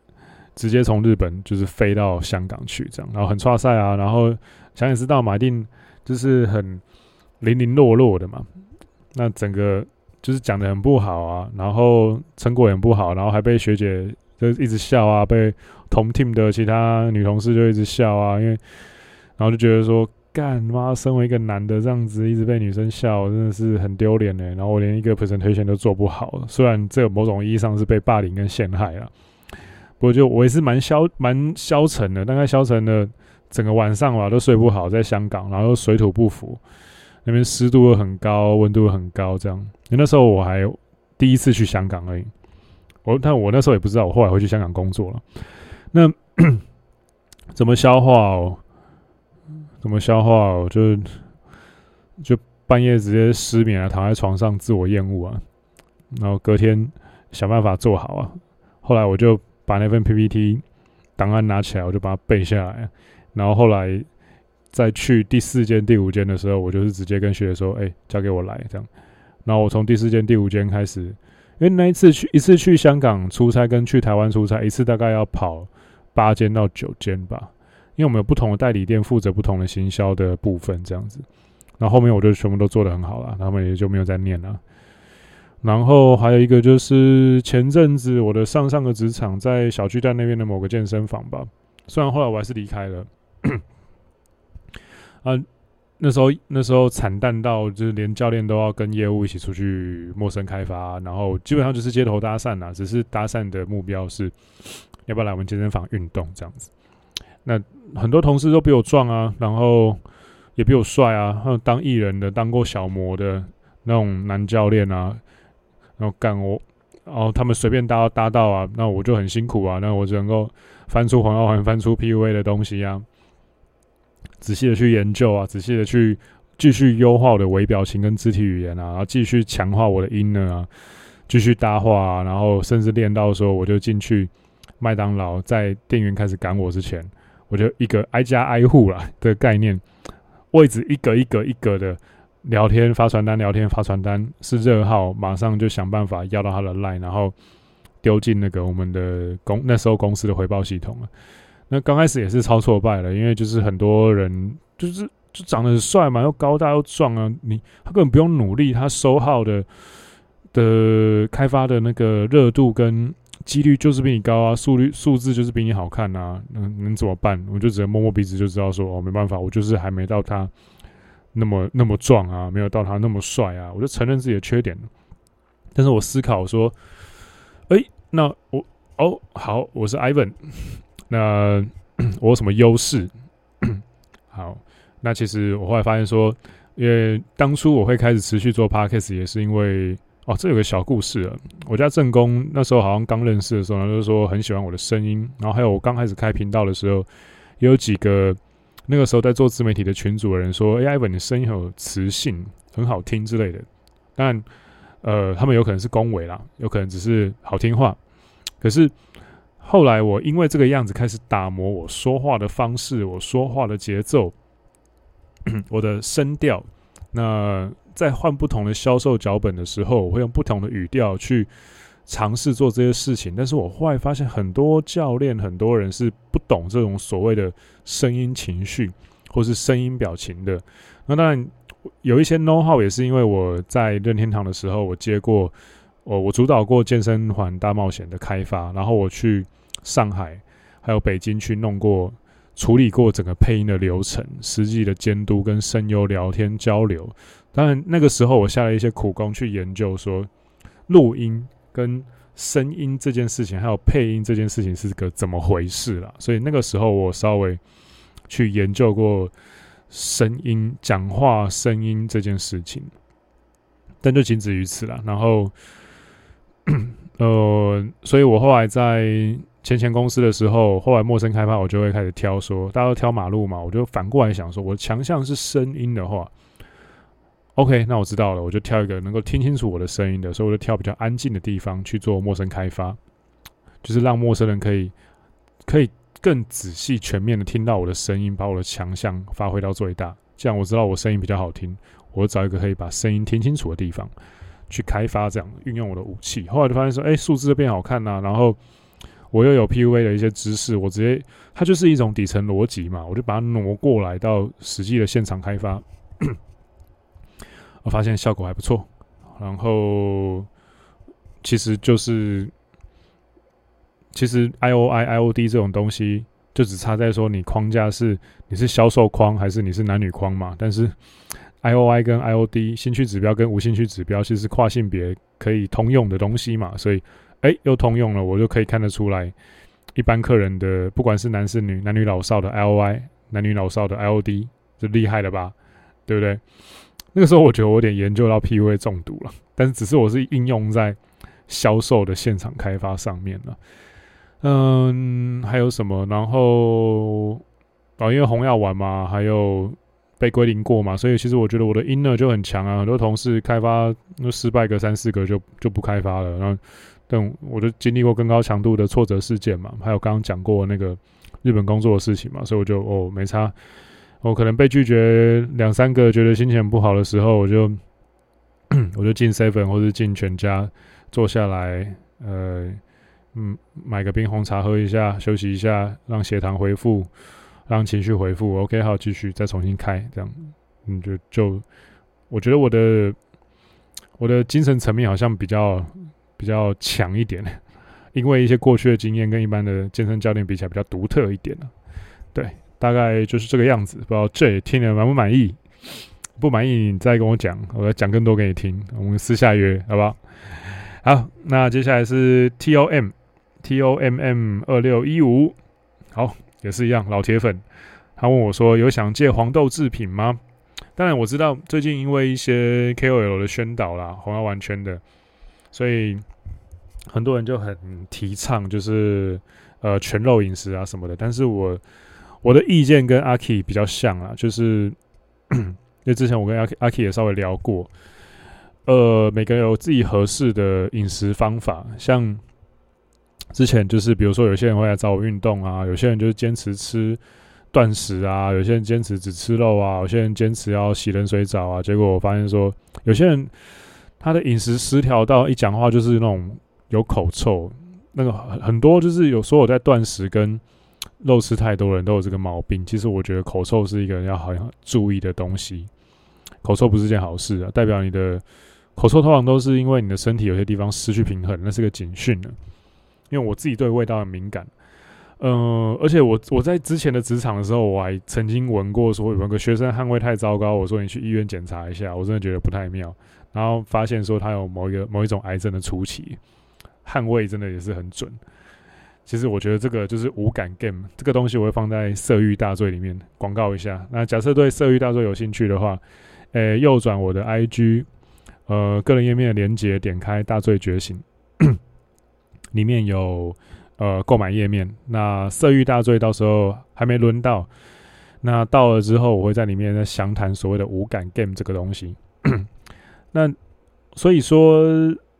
直接从日本就是飞到香港去这样，然后很挫赛啊，然后想也知道马丁就是很零零落落的嘛，那整个就是讲得很不好啊，然后成果也很不好，然后还被学姐就一直笑啊，被。同 team 的其他女同事就一直笑啊，因为然后就觉得说，干妈，身为一个男的这样子一直被女生笑，真的是很丢脸呢。然后我连一个 presentation 都做不好，虽然这某种意义上是被霸凌跟陷害了，不过就我也是蛮消蛮消沉的，大概消沉了整个晚上吧，都睡不好，在香港，然后水土不服，那边湿度又很高，温度又很高，这样。那时候我还第一次去香港而已，我但我那时候也不知道，我后来会去香港工作了。那 怎么消化哦？怎么消化哦？就就半夜直接失眠啊，躺在床上自我厌恶啊，然后隔天想办法做好啊。后来我就把那份 PPT 档案拿起来，我就把它背下来。然后后来再去第四间、第五间的时候，我就是直接跟学说：“哎，交给我来。”这样。然后我从第四间、第五间开始，因为那一次去一次去香港出差，跟去台湾出差一次大概要跑。八间到九间吧，因为我们有不同的代理店负责不同的行销的部分，这样子。然后后面我就全部都做得很好了，他们也就没有再念了。然后还有一个就是前阵子我的上上个职场在小巨蛋那边的某个健身房吧，虽然后来我还是离开了。啊，那时候那时候惨淡到就是连教练都要跟业务一起出去陌生开发，然后基本上就是街头搭讪呐，只是搭讪的目标是。要不要来我们健身房运动这样子？那很多同事都比我壮啊，然后也比我帅啊。还有当艺人的、当过小模的那种男教练啊，然后干我，然后他们随便搭搭到啊，那我就很辛苦啊。那我只能够翻出黄耀环、翻出 PUA 的东西啊，仔细的去研究啊，仔细的去继续优化我的微表情跟肢体语言啊，然后继续强化我的 inner 啊，继续搭话啊，然后甚至练到说我就进去。麦当劳在店员开始赶我之前，我就一个挨家挨户啦的概念，位置一个一个一个的聊天发传单，聊天发传单是热号，马上就想办法要到他的 line，然后丢进那个我们的公那时候公司的回报系统了。那刚开始也是超挫败了，因为就是很多人就是就长得很帅嘛，又高大又壮啊，你他根本不用努力，他收号的的开发的那个热度跟几率就是比你高啊，数率数字就是比你好看啊，能能怎么办？我就只能摸摸鼻子就知道说哦，没办法，我就是还没到他那么那么壮啊，没有到他那么帅啊，我就承认自己的缺点。但是我思考说，哎、那我哦好，我是 Ivan，那 我有什么优势？好，那其实我后来发现说，因为当初我会开始持续做 Podcast，也是因为哦，这有个小故事啊。我家正宫那时候好像刚认识的时候呢，就是说很喜欢我的声音，然后还有我刚开始开频道的时候，也有几个那个时候在做自媒体的群组的人说，哎、欸、，Ivan 你声音很有磁性，很好听之类的，但。呃，他们有可能是恭维啦，有可能只是好听话。可是后来，我因为这个样子开始打磨我说话的方式，我说话的节奏，我的声调。那在换不同的销售脚本的时候，我会用不同的语调去尝试做这些事情。但是我后来发现，很多教练、很多人是不懂这种所谓的声音情绪或是声音表情的。那当然。有一些 know how 也是因为我在任天堂的时候，我接过，我我主导过健身环大冒险的开发，然后我去上海还有北京去弄过，处理过整个配音的流程，实际的监督跟声优聊天交流。当然那个时候我下了一些苦功去研究说，录音跟声音这件事情，还有配音这件事情是个怎么回事啦。所以那个时候我稍微去研究过。声音讲话声音这件事情，但就仅止于此了。然后，呃，所以我后来在前前公司的时候，后来陌生开发，我就会开始挑说，大家都挑马路嘛，我就反过来想说，我强项是声音的话，OK，那我知道了，我就挑一个能够听清楚我的声音的，所以我就挑比较安静的地方去做陌生开发，就是让陌生人可以可以。更仔细、全面的听到我的声音，把我的强项发挥到最大。这样我知道我声音比较好听，我找一个可以把声音听清楚的地方去开发，这样运用我的武器。后来就发现说，哎、数字变好看呐、然后我又有 PUA 的一些知识，我直接它就是一种底层逻辑嘛，我就把它挪过来到实际的现场开发，我发现效果还不错。然后其实就是。其实 I O I I O D 这种东西，就只差在说你框架是你是销售框还是你是男女框嘛。但是 I O I 跟 I O D 兴趣指标跟无兴趣指标，其实是跨性别可以通用的东西嘛。所以，哎，又通用了，我就可以看得出来，一般客人的不管是男是女，男女老少的 LY，男女老少的 LD，就厉害了吧？对不对？那个时候我觉得我有点研究到 PUA 中毒了，但是只是我是应用在销售的现场开发上面了。嗯，还有什么？然后啊，因为红药丸嘛，还有被归零过嘛，所以其实我觉得我的 inner 就很强啊。很多同事开发都失败个三四个就就不开发了。然后，但我就经历过更高强度的挫折事件嘛，还有刚刚讲过那个日本工作的事情嘛，所以我就哦没差。我可能被拒绝两三个，觉得心情不好的时候，我就我就进 seven 或者进全家坐下来，呃。嗯，买个冰红茶喝一下，休息一下，让血糖恢复，让情绪恢复。OK，好，继续再重新开，这样，嗯，就就，我觉得我的我的精神层面好像比较比较强一点，因为一些过去的经验跟一般的健身教练比起来比较独特一点。对，大概就是这个样子。不知道 J 听得满不满意？不满意你再跟我讲，我要讲更多给你听。我们私下约，好不好？好，那接下来是 T O M。T O M M 二六一五，好，也是一样老铁粉。他问我说：“有想借黄豆制品吗？”当然我知道，最近因为一些 K O L 的宣导啦，红药丸圈的，所以很多人就很提倡，就是呃全肉饮食啊什么的。但是我我的意见跟阿 K 比较像啊，就是 因为之前我跟阿 K 阿 K 也稍微聊过，呃，每个人有自己合适的饮食方法，像。之前就是，比如说有些人会来找我运动啊，有些人就是坚持吃断食啊，有些人坚持只吃肉啊，有些人坚持要洗冷水澡啊。结果我发现说，有些人他的饮食失调到一讲话就是那种有口臭，那个很很多就是有说我在断食跟肉吃太多人都有这个毛病。其实我觉得口臭是一个人要好像注意的东西，口臭不是件好事啊，代表你的口臭通常都是因为你的身体有些地方失去平衡，那是个警讯呢。因为我自己对味道很敏感。嗯、而且我我在之前的职场的时候，我还曾经闻过说有个学生汗味太糟糕，我说你去医院检查一下，我真的觉得不太妙。然后发现说他有某一个某一种癌症的初期，捍卫真的也是很准。其实我觉得这个就是无感 game 这个东西，我会放在色欲大罪里面广告一下。那假设对色欲大罪有兴趣的话，诶，右转我的 IG，呃，个人页面的连接，点开大罪觉醒，里面有。呃，购买页面，那色欲大罪到时候还没轮到，那到了之后，我会在里面再详谈所谓的无感 game 这个东西。那所以说，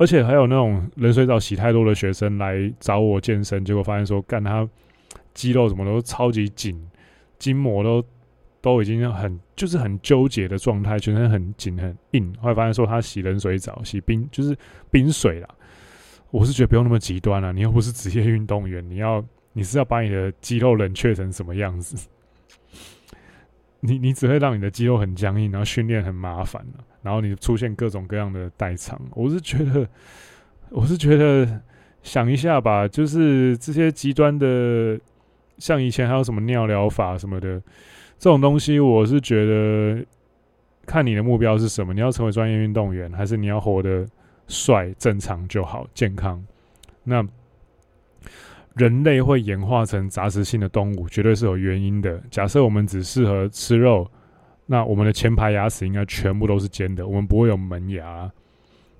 而且还有那种冷水澡洗太多的学生来找我健身，结果发现说，干他肌肉什么都超级紧，筋膜都都已经很就是很纠结的状态，全身很紧很硬。后来发现说，他洗冷水澡，洗冰就是冰水啦。我是觉得不用那么极端啊，你又不是职业运动员，你要你是要把你的肌肉冷却成什么样子？你你只会让你的肌肉很僵硬，然后训练很麻烦，然后你出现各种各样的代偿。我是觉得，我是觉得想一下吧，就是这些极端的，像以前还有什么尿疗法什么的这种东西，我是觉得看你的目标是什么，你要成为专业运动员，还是你要活得帅正常就好，健康。那人类会演化成杂食性的动物，绝对是有原因的。假设我们只适合吃肉，那我们的前排牙齿应该全部都是尖的，我们不会有门牙。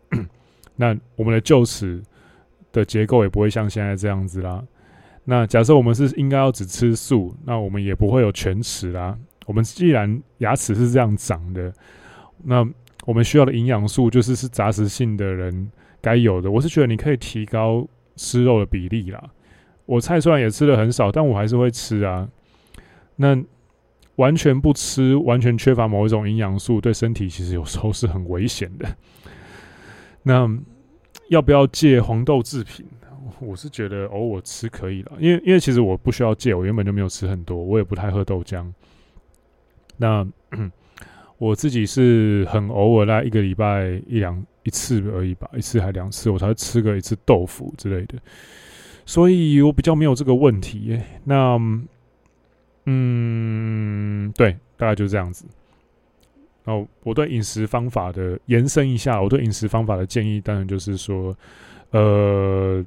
那我们的臼齿的结构也不会像现在这样子啦。那假设我们是应该要只吃素，那我们也不会有犬齿啦。我们既然牙齿是这样长的，那我们需要的营养素就是是杂食性的人该有的。我是觉得你可以提高吃肉的比例啦。我菜虽然也吃的很少，但我还是会吃啊。那完全不吃，完全缺乏某一种营养素，对身体其实有时候是很危险的。那要不要戒黄豆制品？我是觉得偶尔吃可以了，因为因为其实我不需要戒，我原本就没有吃很多，我也不太喝豆浆。那。我自己是很偶尔，来一个礼拜一两一次而已吧，一次还两次，我才吃个一次豆腐之类的，所以我比较没有这个问题。那，嗯，对，大概就这样子。然后我对饮食方法的延伸一下，我对饮食方法的建议，当然就是说，呃，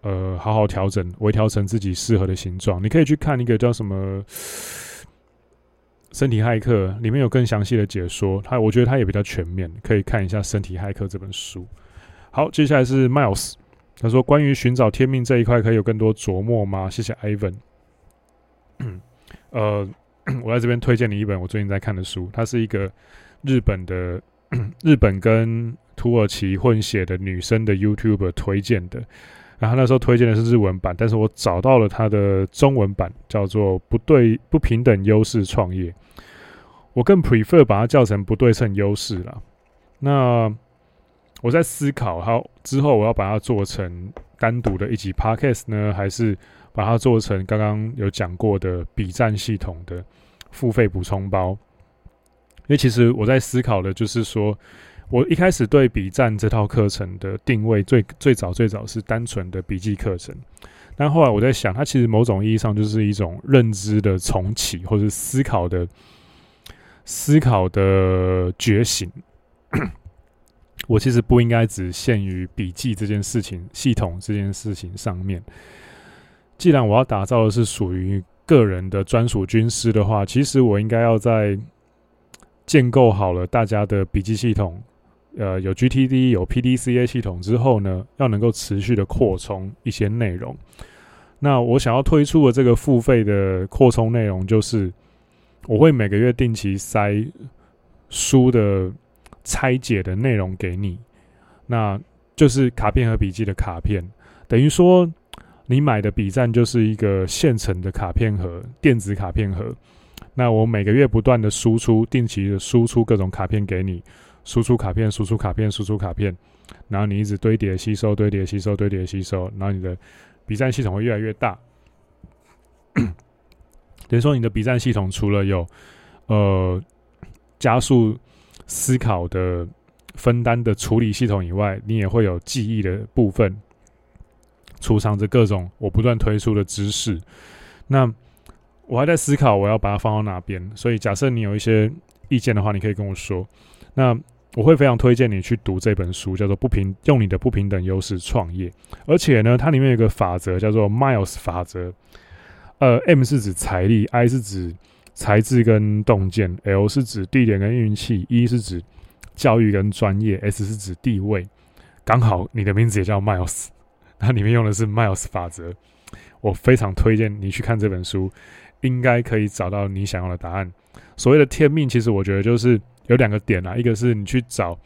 呃，好好调整，微调成自己适合的形状。你可以去看一个叫什么。身体骇客里面有更详细的解说，它我觉得它也比较全面，可以看一下《身体骇客》这本书。好，接下来是 Miles，他说关于寻找天命这一块可以有更多琢磨吗？谢谢 Ivan。呃，我在这边推荐你一本我最近在看的书，它是一个日本的日本跟土耳其混血的女生的 YouTube 推荐的。然后那时候推荐的是日文版，但是我找到了它的中文版，叫做“不对不平等优势创业”。我更 prefer 把它叫成“不对称优势”了。那我在思考，好之后我要把它做成单独的一集 podcast 呢，还是把它做成刚刚有讲过的笔战系统的付费补充包？因为其实我在思考的就是说。我一开始对笔战这套课程的定位最最早最早是单纯的笔记课程，但后来我在想，它其实某种意义上就是一种认知的重启，或者思考的思考的觉醒。我其实不应该只限于笔记这件事情、系统这件事情上面。既然我要打造的是属于个人的专属军师的话，其实我应该要在建构好了大家的笔记系统。呃，有 GTD 有 PDCA 系统之后呢，要能够持续的扩充一些内容。那我想要推出的这个付费的扩充内容，就是我会每个月定期塞书的拆解的内容给你，那就是卡片和笔记的卡片，等于说你买的笔战就是一个现成的卡片盒，电子卡片盒。那我每个月不断的输出，定期的输出各种卡片给你。输出卡片，输出卡片，输出卡片。然后你一直堆叠吸收、堆叠吸收、堆叠吸收，然后你的笔站系统会越来越大。等于说，你的笔站系统除了有呃加速思考的、分担的处理系统以外，你也会有记忆的部分，储藏着各种我不断推出的知识。那我还在思考我要把它放到哪边，所以假设你有一些意见的话，你可以跟我说。那我会非常推荐你去读这本书，叫做《不平用你的不平等优势创业》，而且呢，它里面有一个法则叫做 Miles 法则。呃，M 是指财力，I 是指才智跟洞见，L 是指地点跟运气，E 是指教育跟专业，S 是指地位。刚好你的名字也叫 Miles，它里面用的是 Miles 法则。我非常推荐你去看这本书，应该可以找到你想要的答案。所谓的天命，其实我觉得就是有两个点啊，一个是你去找，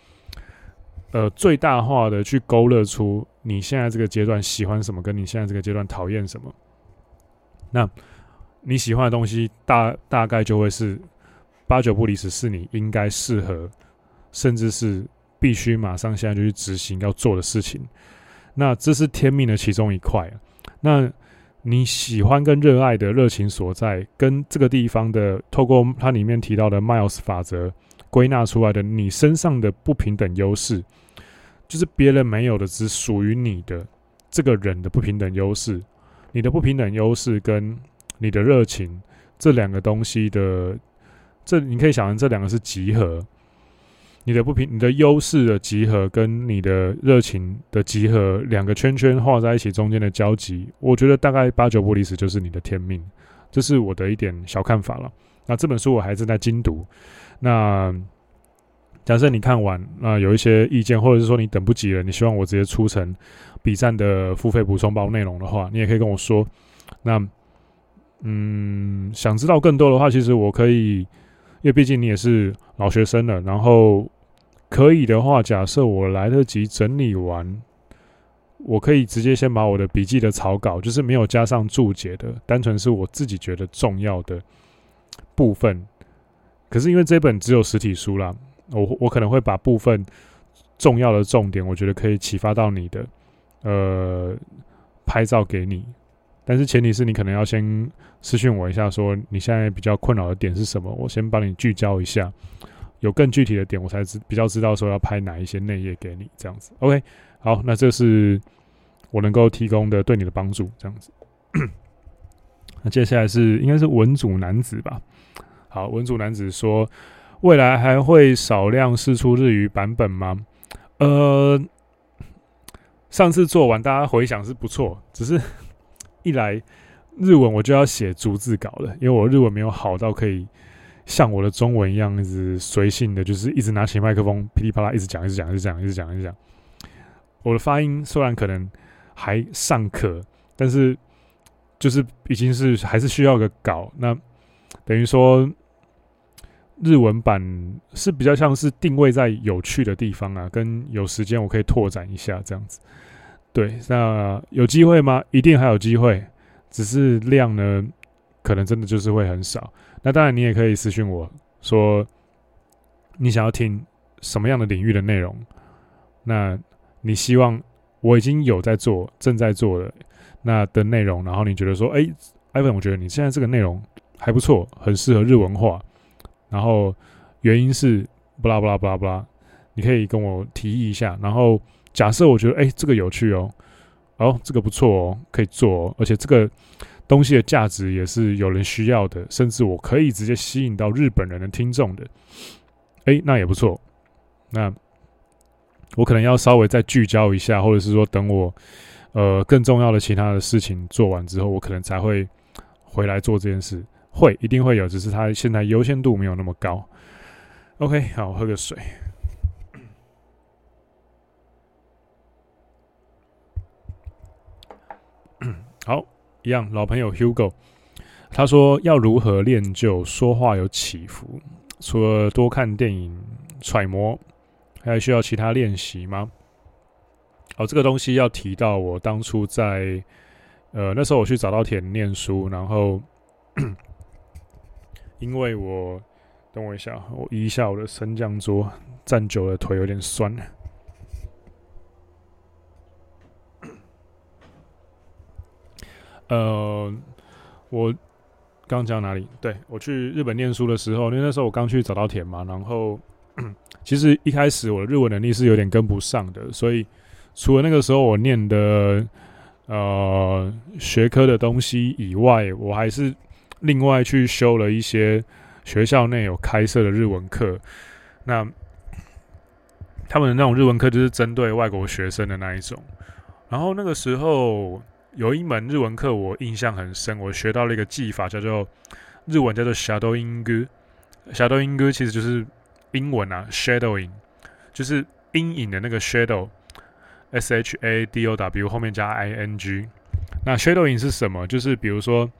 呃，最大化的去勾勒出你现在这个阶段喜欢什么，跟你现在这个阶段讨厌什么。那你喜欢的东西大大概就会是八九不离十，是你应该适合，甚至是必须马上现在就去执行要做的事情。那这是天命的其中一块。那你喜欢跟热爱的热情所在，跟这个地方的透过它里面提到的 Miles 法则归纳出来的你身上的不平等优势，就是别人没有的，只属于你的这个人的不平等优势。你的不平等优势跟你的热情这两个东西的，这你可以想成这两个是集合。你的不平，你的优势的集合跟你的热情的集合，两个圈圈画在一起，中间的交集，我觉得大概八九不离十就是你的天命。这是我的一点小看法了。那这本书我还正在精读。那假设你看完，那有一些意见，或者是说你等不及了，你希望我直接出成。笔战的付费补充包内容的话，你也可以跟我说。那，嗯，想知道更多的话，其实我可以，因为毕竟你也是老学生了。然后可以的话，假设我来得及整理完，我可以直接先把我的笔记的草稿，就是没有加上注解的，单纯是我自己觉得重要的部分。可是因为这本只有实体书啦，我我可能会把部分重要的重点，我觉得可以启发到你的。呃，拍照给你，但是前提是你可能要先私讯我一下，说你现在比较困扰的点是什么，我先帮你聚焦一下，有更具体的点，我才知比较知道说要拍哪一些内页给你这样子。OK，好，那这是我能够提供的对你的帮助，这样子。那接下来是应该是文组男子吧？好，文组男子说，未来还会少量试出日语版本吗？呃。上次做完，大家回想是不错，只是 一来日文我就要写逐字稿了，因为我日文没有好到可以像我的中文一样，一直随性的，就是一直拿起麦克风噼里啪啦一直讲，一直讲，一直讲，一直讲，一直讲。我的发音虽然可能还尚可，但是就是已经是还是需要个稿。那等于说日文版是比较像是定位在有趣的地方啊，跟有时间我可以拓展一下这样子。对，那有机会吗？一定还有机会，只是量呢，可能真的就是会很少。那当然，你也可以私信我说，你想要听什么样的领域的内容？那你希望我已经有在做、正在做的那的内容，然后你觉得说，哎，Ivan，我觉得你现在这个内容还不错，很适合日文化。然后原因是不啦不啦不啦不啦，你可以跟我提议一下，然后。假设我觉得，哎、这个有趣哦，哦，这个不错哦，可以做哦，而且这个东西的价值也是有人需要的，甚至我可以直接吸引到日本人的听众的，哎、那也不错。那我可能要稍微再聚焦一下，或者是说等我呃更重要的其他的事情做完之后，我可能才会回来做这件事。会，一定会有，只是它现在优先度没有那么高。OK，好，喝个水。好，一样老朋友 Hugo，他说要如何练就说话有起伏？除了多看电影揣摩，还需要其他练习吗？哦，这个东西要提到我当初在呃那时候我去早稻田念书，然后 因为我等我一下，我移一下我的升降桌，站久了腿有点酸。呃，我刚讲哪里？对，我去日本念书的时候，因为那时候我刚去早稻田嘛，然后 其实一开始我的日文能力是有点跟不上的，所以除了那个时候我念的呃学科的东西以外，我还是另外去修了一些学校内有开设的日文课。那他们的那种日文课就是针对外国学生的那一种。然后那个时候有一门日文课我印象很深，我学到了一个技法，叫做日文叫做 shadowing。shadowing 其实就是英文啊，shadowing 就是阴影的那个 shadow，s h a d o w 后面加 i n g。那 shadowing 是什么？就是比如说，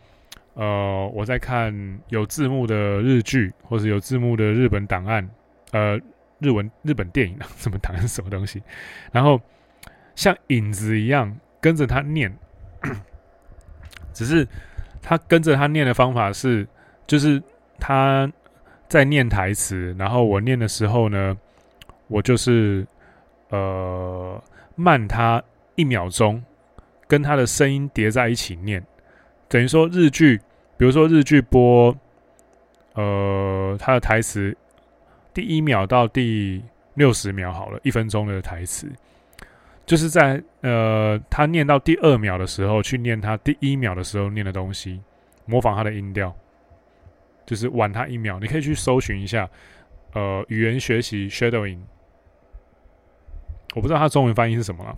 呃，我在看有字幕的日剧，或者有字幕的日本档案，呃，日文日本电影，什么档案什么东西，然后。像影子一样跟着他念，只是他跟着他念的方法是，就是他在念台词，然后我念的时候呢，我就是呃慢他一秒钟，跟他的声音叠在一起念，等于说日剧，比如说日剧播，呃，他的台词第一秒到第六十秒好了，一分钟的台词。就是在呃，他念到第二秒的时候，去念他第一秒的时候念的东西，模仿他的音调，就是晚他一秒。你可以去搜寻一下，呃，语言学习 shadowing，我不知道它中文翻译是什么了。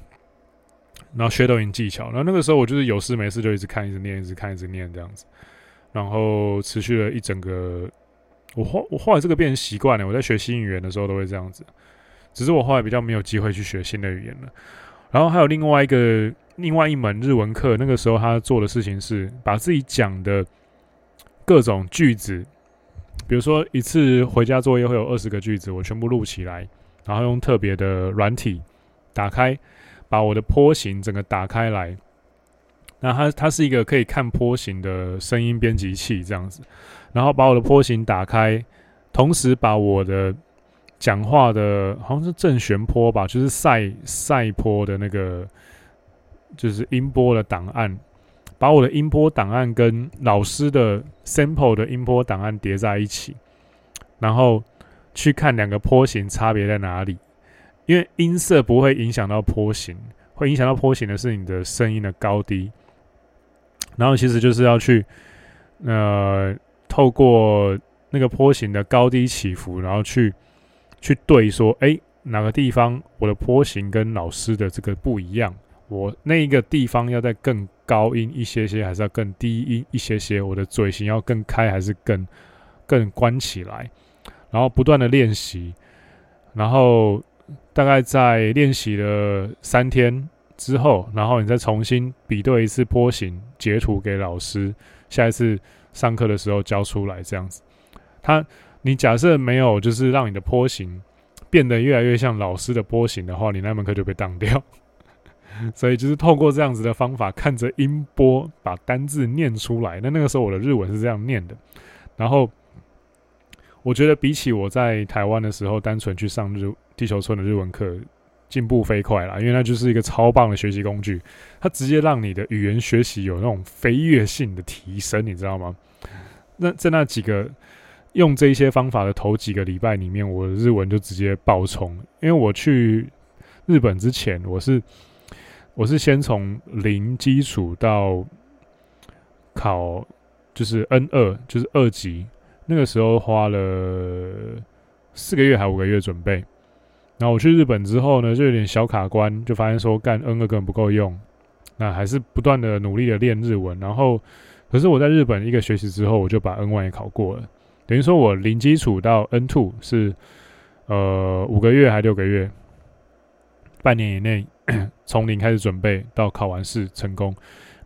然后 shadowing 技巧，然后那个时候我就是有事没事就一直看，一直念，一直看，一直念这样子，然后持续了一整个。我后我后来这个变成习惯了，我在学新语言的时候都会这样子。只是我后来比较没有机会去学新的语言了，然后还有另外一个另外一门日文课，那个时候他做的事情是把自己讲的各种句子，比如说一次回家作业会有二十个句子，我全部录起来，然后用特别的软体打开，把我的波形整个打开来，那它它是一个可以看波形的声音编辑器这样子，然后把我的波形打开，同时把我的讲话的好像是正弦波吧，就是赛赛波的那个，就是音波的档案，把我的音波档案跟老师的 sample 的音波档案叠在一起，然后去看两个波形差别在哪里。因为音色不会影响到波形，会影响到波形的是你的声音的高低。然后其实就是要去呃透过那个波形的高低起伏，然后去。去对说，哎、哪个地方我的波形跟老师的这个不一样？我那一个地方要再更高音一些些，还是要更低音一些些？我的嘴型要更开，还是更更关起来？然后不断的练习，然后大概在练习了三天之后，然后你再重新比对一次波形，截图给老师，下一次上课的时候交出来，这样子，他。你假设没有，就是让你的波形变得越来越像老师的波形的话，你那门课就被当掉。所以就是透过这样子的方法，看着音波把单字念出来。那那个时候我的日文是这样念的。然后我觉得比起我在台湾的时候单纯去上日地球村的日文课，进步飞快了，因为那就是一个超棒的学习工具，它直接让你的语言学习有那种飞跃性的提升，你知道吗？那在那几个。用这一些方法的头几个礼拜里面，我的日文就直接爆冲。因为我去日本之前，我是我是先从零基础到考就是 N 二，就是二级。那个时候花了四个月还五个月准备。然后我去日本之后呢，就有点小卡关，就发现说干 N 二根本不够用。那还是不断的努力的练日文。然后，可是我在日本一个学期之后，我就把 N 1也考过了。等于说，我零基础到 N two 是呃五个月还六个月，半年以内从零开始准备到考完试成功。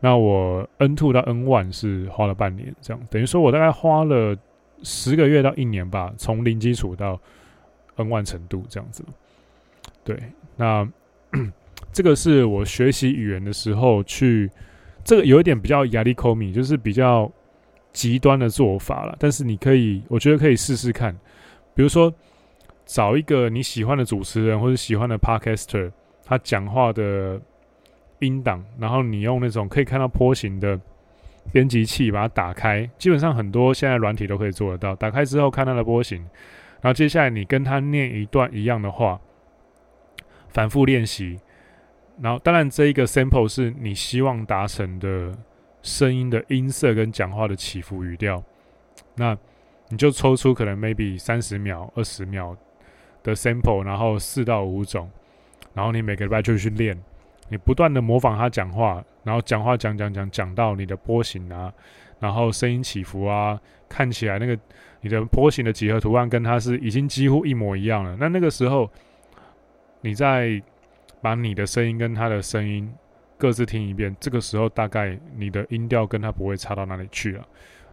那我 N two 到 N one 是花了半年，这样等于说我大概花了十个月到一年吧，从零基础到 N one 程度这样子。对，那 这个是我学习语言的时候去，这个有一点比较压力扣米，就是比较。极端的做法了，但是你可以，我觉得可以试试看。比如说，找一个你喜欢的主持人或者喜欢的 podcaster，他讲话的音档，然后你用那种可以看到波形的编辑器把它打开，基本上很多现在软体都可以做得到。打开之后看它的波形，然后接下来你跟它念一段一样的话，反复练习。然后当然这一个 sample 是你希望达成的声音的音色跟讲话的起伏语调，那你就抽出可能 maybe 三十秒、二十秒的 sample，然后四到五种，然后你每个礼拜就去练。你不断的模仿他讲话，然后讲话讲讲讲讲到你的波形啊，然后声音起伏啊，看起来那个你的波形的几何图案跟他是已经几乎一模一样了。那那个时候，你再把你的声音跟他的声音各自听一遍，这个时候大概你的音调跟他不会差到哪里去了。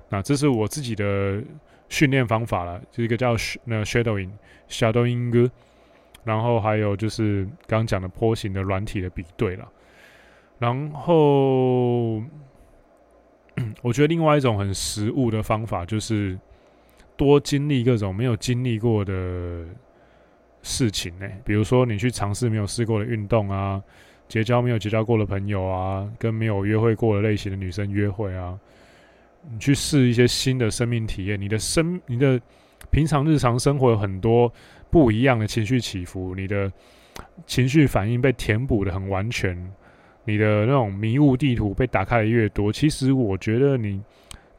那这是我自己的训练方法了，就一个叫那 shadowing，shadowing 歌。然后还有就是刚刚讲的波形的软体的比对了，然后我觉得另外一种很实务的方法就是多经历各种没有经历过的事情呢，比如说你去尝试没有试过的运动啊，结交没有结交过的朋友啊，跟没有约会过的类型的女生约会啊，你去试一些新的生命体验，你的生你的平常日常生活有很多。不一样的情绪起伏，你的情绪反应被填补得很完全，你的那种迷雾地图被打开的越多，其实我觉得你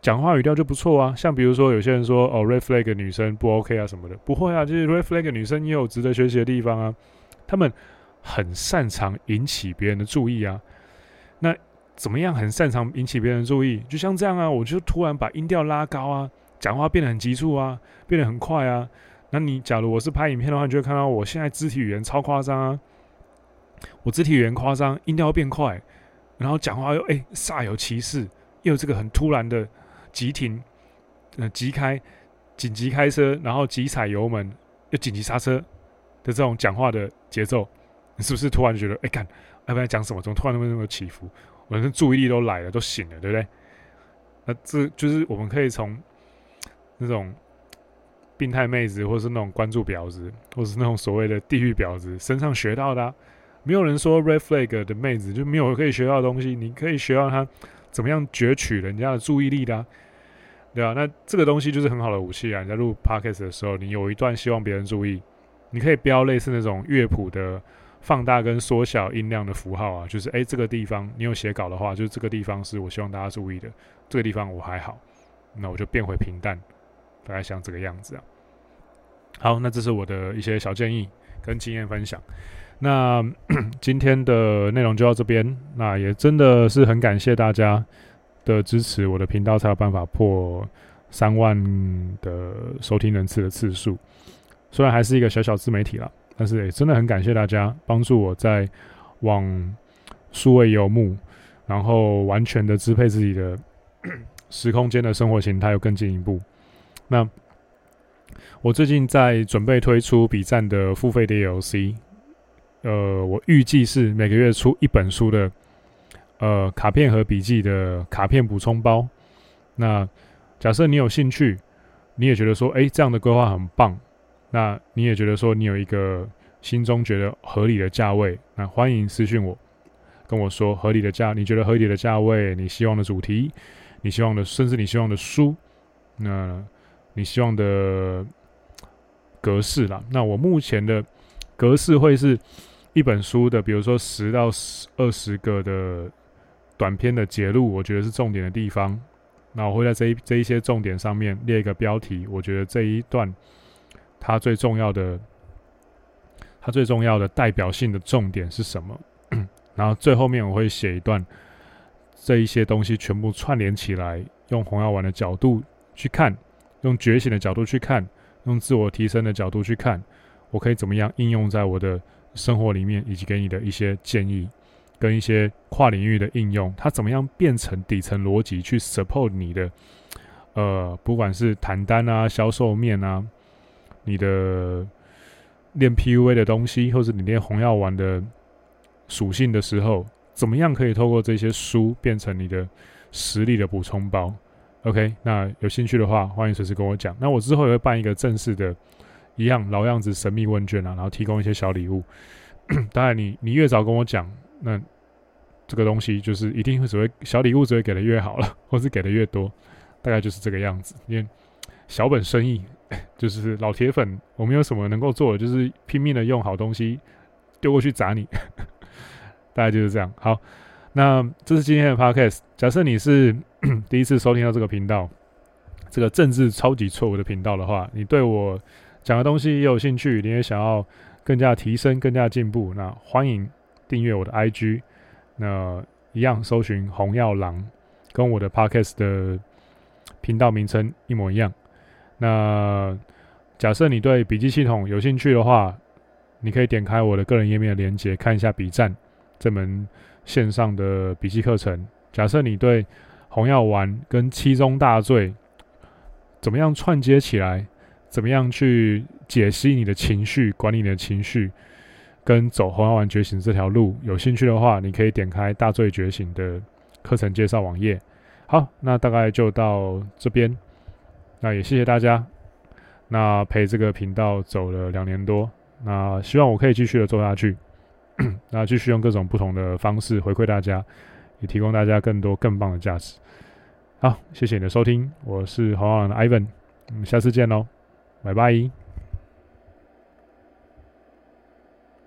讲话语调就不错啊。像比如说有些人说哦，red flag 女生不 OK 啊什么的，不会啊，就是 red flag 女生也有值得学习的地方啊。他们很擅长引起别人的注意啊。那怎么样很擅长引起别人的注意？就像这样啊，我就突然把音调拉高啊，讲话变得很急促啊，变得很快啊。那你假如我是拍影片的话，你就会看到我现在肢体语言超夸张啊！我肢体语言夸张，音调变快，然后讲话又哎煞有其事，又有这个很突然的急停，呃急开，紧急开车，然后急踩油门，又紧急刹车的这种讲话的节奏，你是不是突然觉得哎干，要不然讲什么？怎么突然那么那么起伏？我的注意力都来了，都醒了，对不对？那这就是我们可以从那种。病态妹子，或是那种关注婊子，或是那种所谓的地狱婊子身上学到的，没有人说 red flag 的妹子就没有可以学到的东西。你可以学到她怎么样攫取人家的注意力的，对啊，那这个东西就是很好的武器啊！你在录 podcast 的时候，你有一段希望别人注意，你可以标类似那种乐谱的放大跟缩小音量的符号啊，就是诶，这个地方你有写稿的话，就是这个地方是我希望大家注意的，这个地方我还好，那我就变回平淡。大概像这个样子啊。好，那这是我的一些小建议跟经验分享。那 今天的内容就到这边。那也真的是很感谢大家的支持，我的频道才有办法破三万的收听人次的次数。虽然还是一个小小自媒体啦，但是也真的很感谢大家帮助我在往数位游牧，然后完全的支配自己的 时空间的生活形态，又更进一步。那我最近在准备推出笔站的付费 DLC，呃，我预计是每个月出一本书的，呃，卡片和笔记的卡片补充包。那假设你有兴趣，你也觉得说，诶，这样的规划很棒，那你也觉得说你有一个心中觉得合理的价位，那欢迎私信我，跟我说合理的价，你觉得合理的价位，你希望的主题，你希望的，甚至你希望的书，那。你希望的格式啦，那我目前的格式会是一本书的，比如说十到十二十个的短篇的节录，我觉得是重点的地方。那我会在这一这一些重点上面列一个标题，我觉得这一段它最重要的，它最重要的代表性的重点是什么？然后最后面我会写一段，这一些东西全部串联起来，用红药丸的角度去看。用觉醒的角度去看，用自我提升的角度去看，我可以怎么样应用在我的生活里面，以及给你的一些建议，跟一些跨领域的应用，它怎么样变成底层逻辑去 support 你的，呃，不管是谈单啊、销售面啊，你的练 PUA 的东西，或是你练红药丸的属性的时候，怎么样可以透过这些书变成你的实力的补充包？OK，那有兴趣的话，欢迎随时跟我讲。那我之后也会办一个正式的，一样老样子神秘问卷啊，然后提供一些小礼物。当然，你你越早跟我讲，那这个东西就是一定会只会小礼物只会给的越好了，或是给的越多，大概就是这个样子。因为小本生意 就是老铁粉，我们有什么能够做的，就是拼命的用好东西丢过去砸你，大概就是这样。好，那这是今天的 podcast。假设你是 第一次收听到这个频道，这个政治超级错误的频道的话，你对我讲的东西也有兴趣，你也想要更加提升、更加进步，那欢迎订阅我的 IG。那一样搜寻红药郎，跟我的 Podcast 的频道名称一模一样。那假设你对笔记系统有兴趣的话，你可以点开我的个人页面的连接，看一下笔战这门线上的笔记课程。假设你对红药丸跟七宗大罪怎么样串接起来，怎么样去解析你的情绪，管理你的情绪。跟走红药丸觉醒这条路有兴趣的话，你可以点开大罪觉醒的课程介绍网页。好，那大概就到这边。那也谢谢大家，那陪这个频道走了两年多，那希望我可以继续的做下去，那继续用各种不同的方式回馈大家，也提供大家更多更棒的价值。好，谢谢你的收听，我是红药丸的 Ivan，我们下次见喽，拜拜。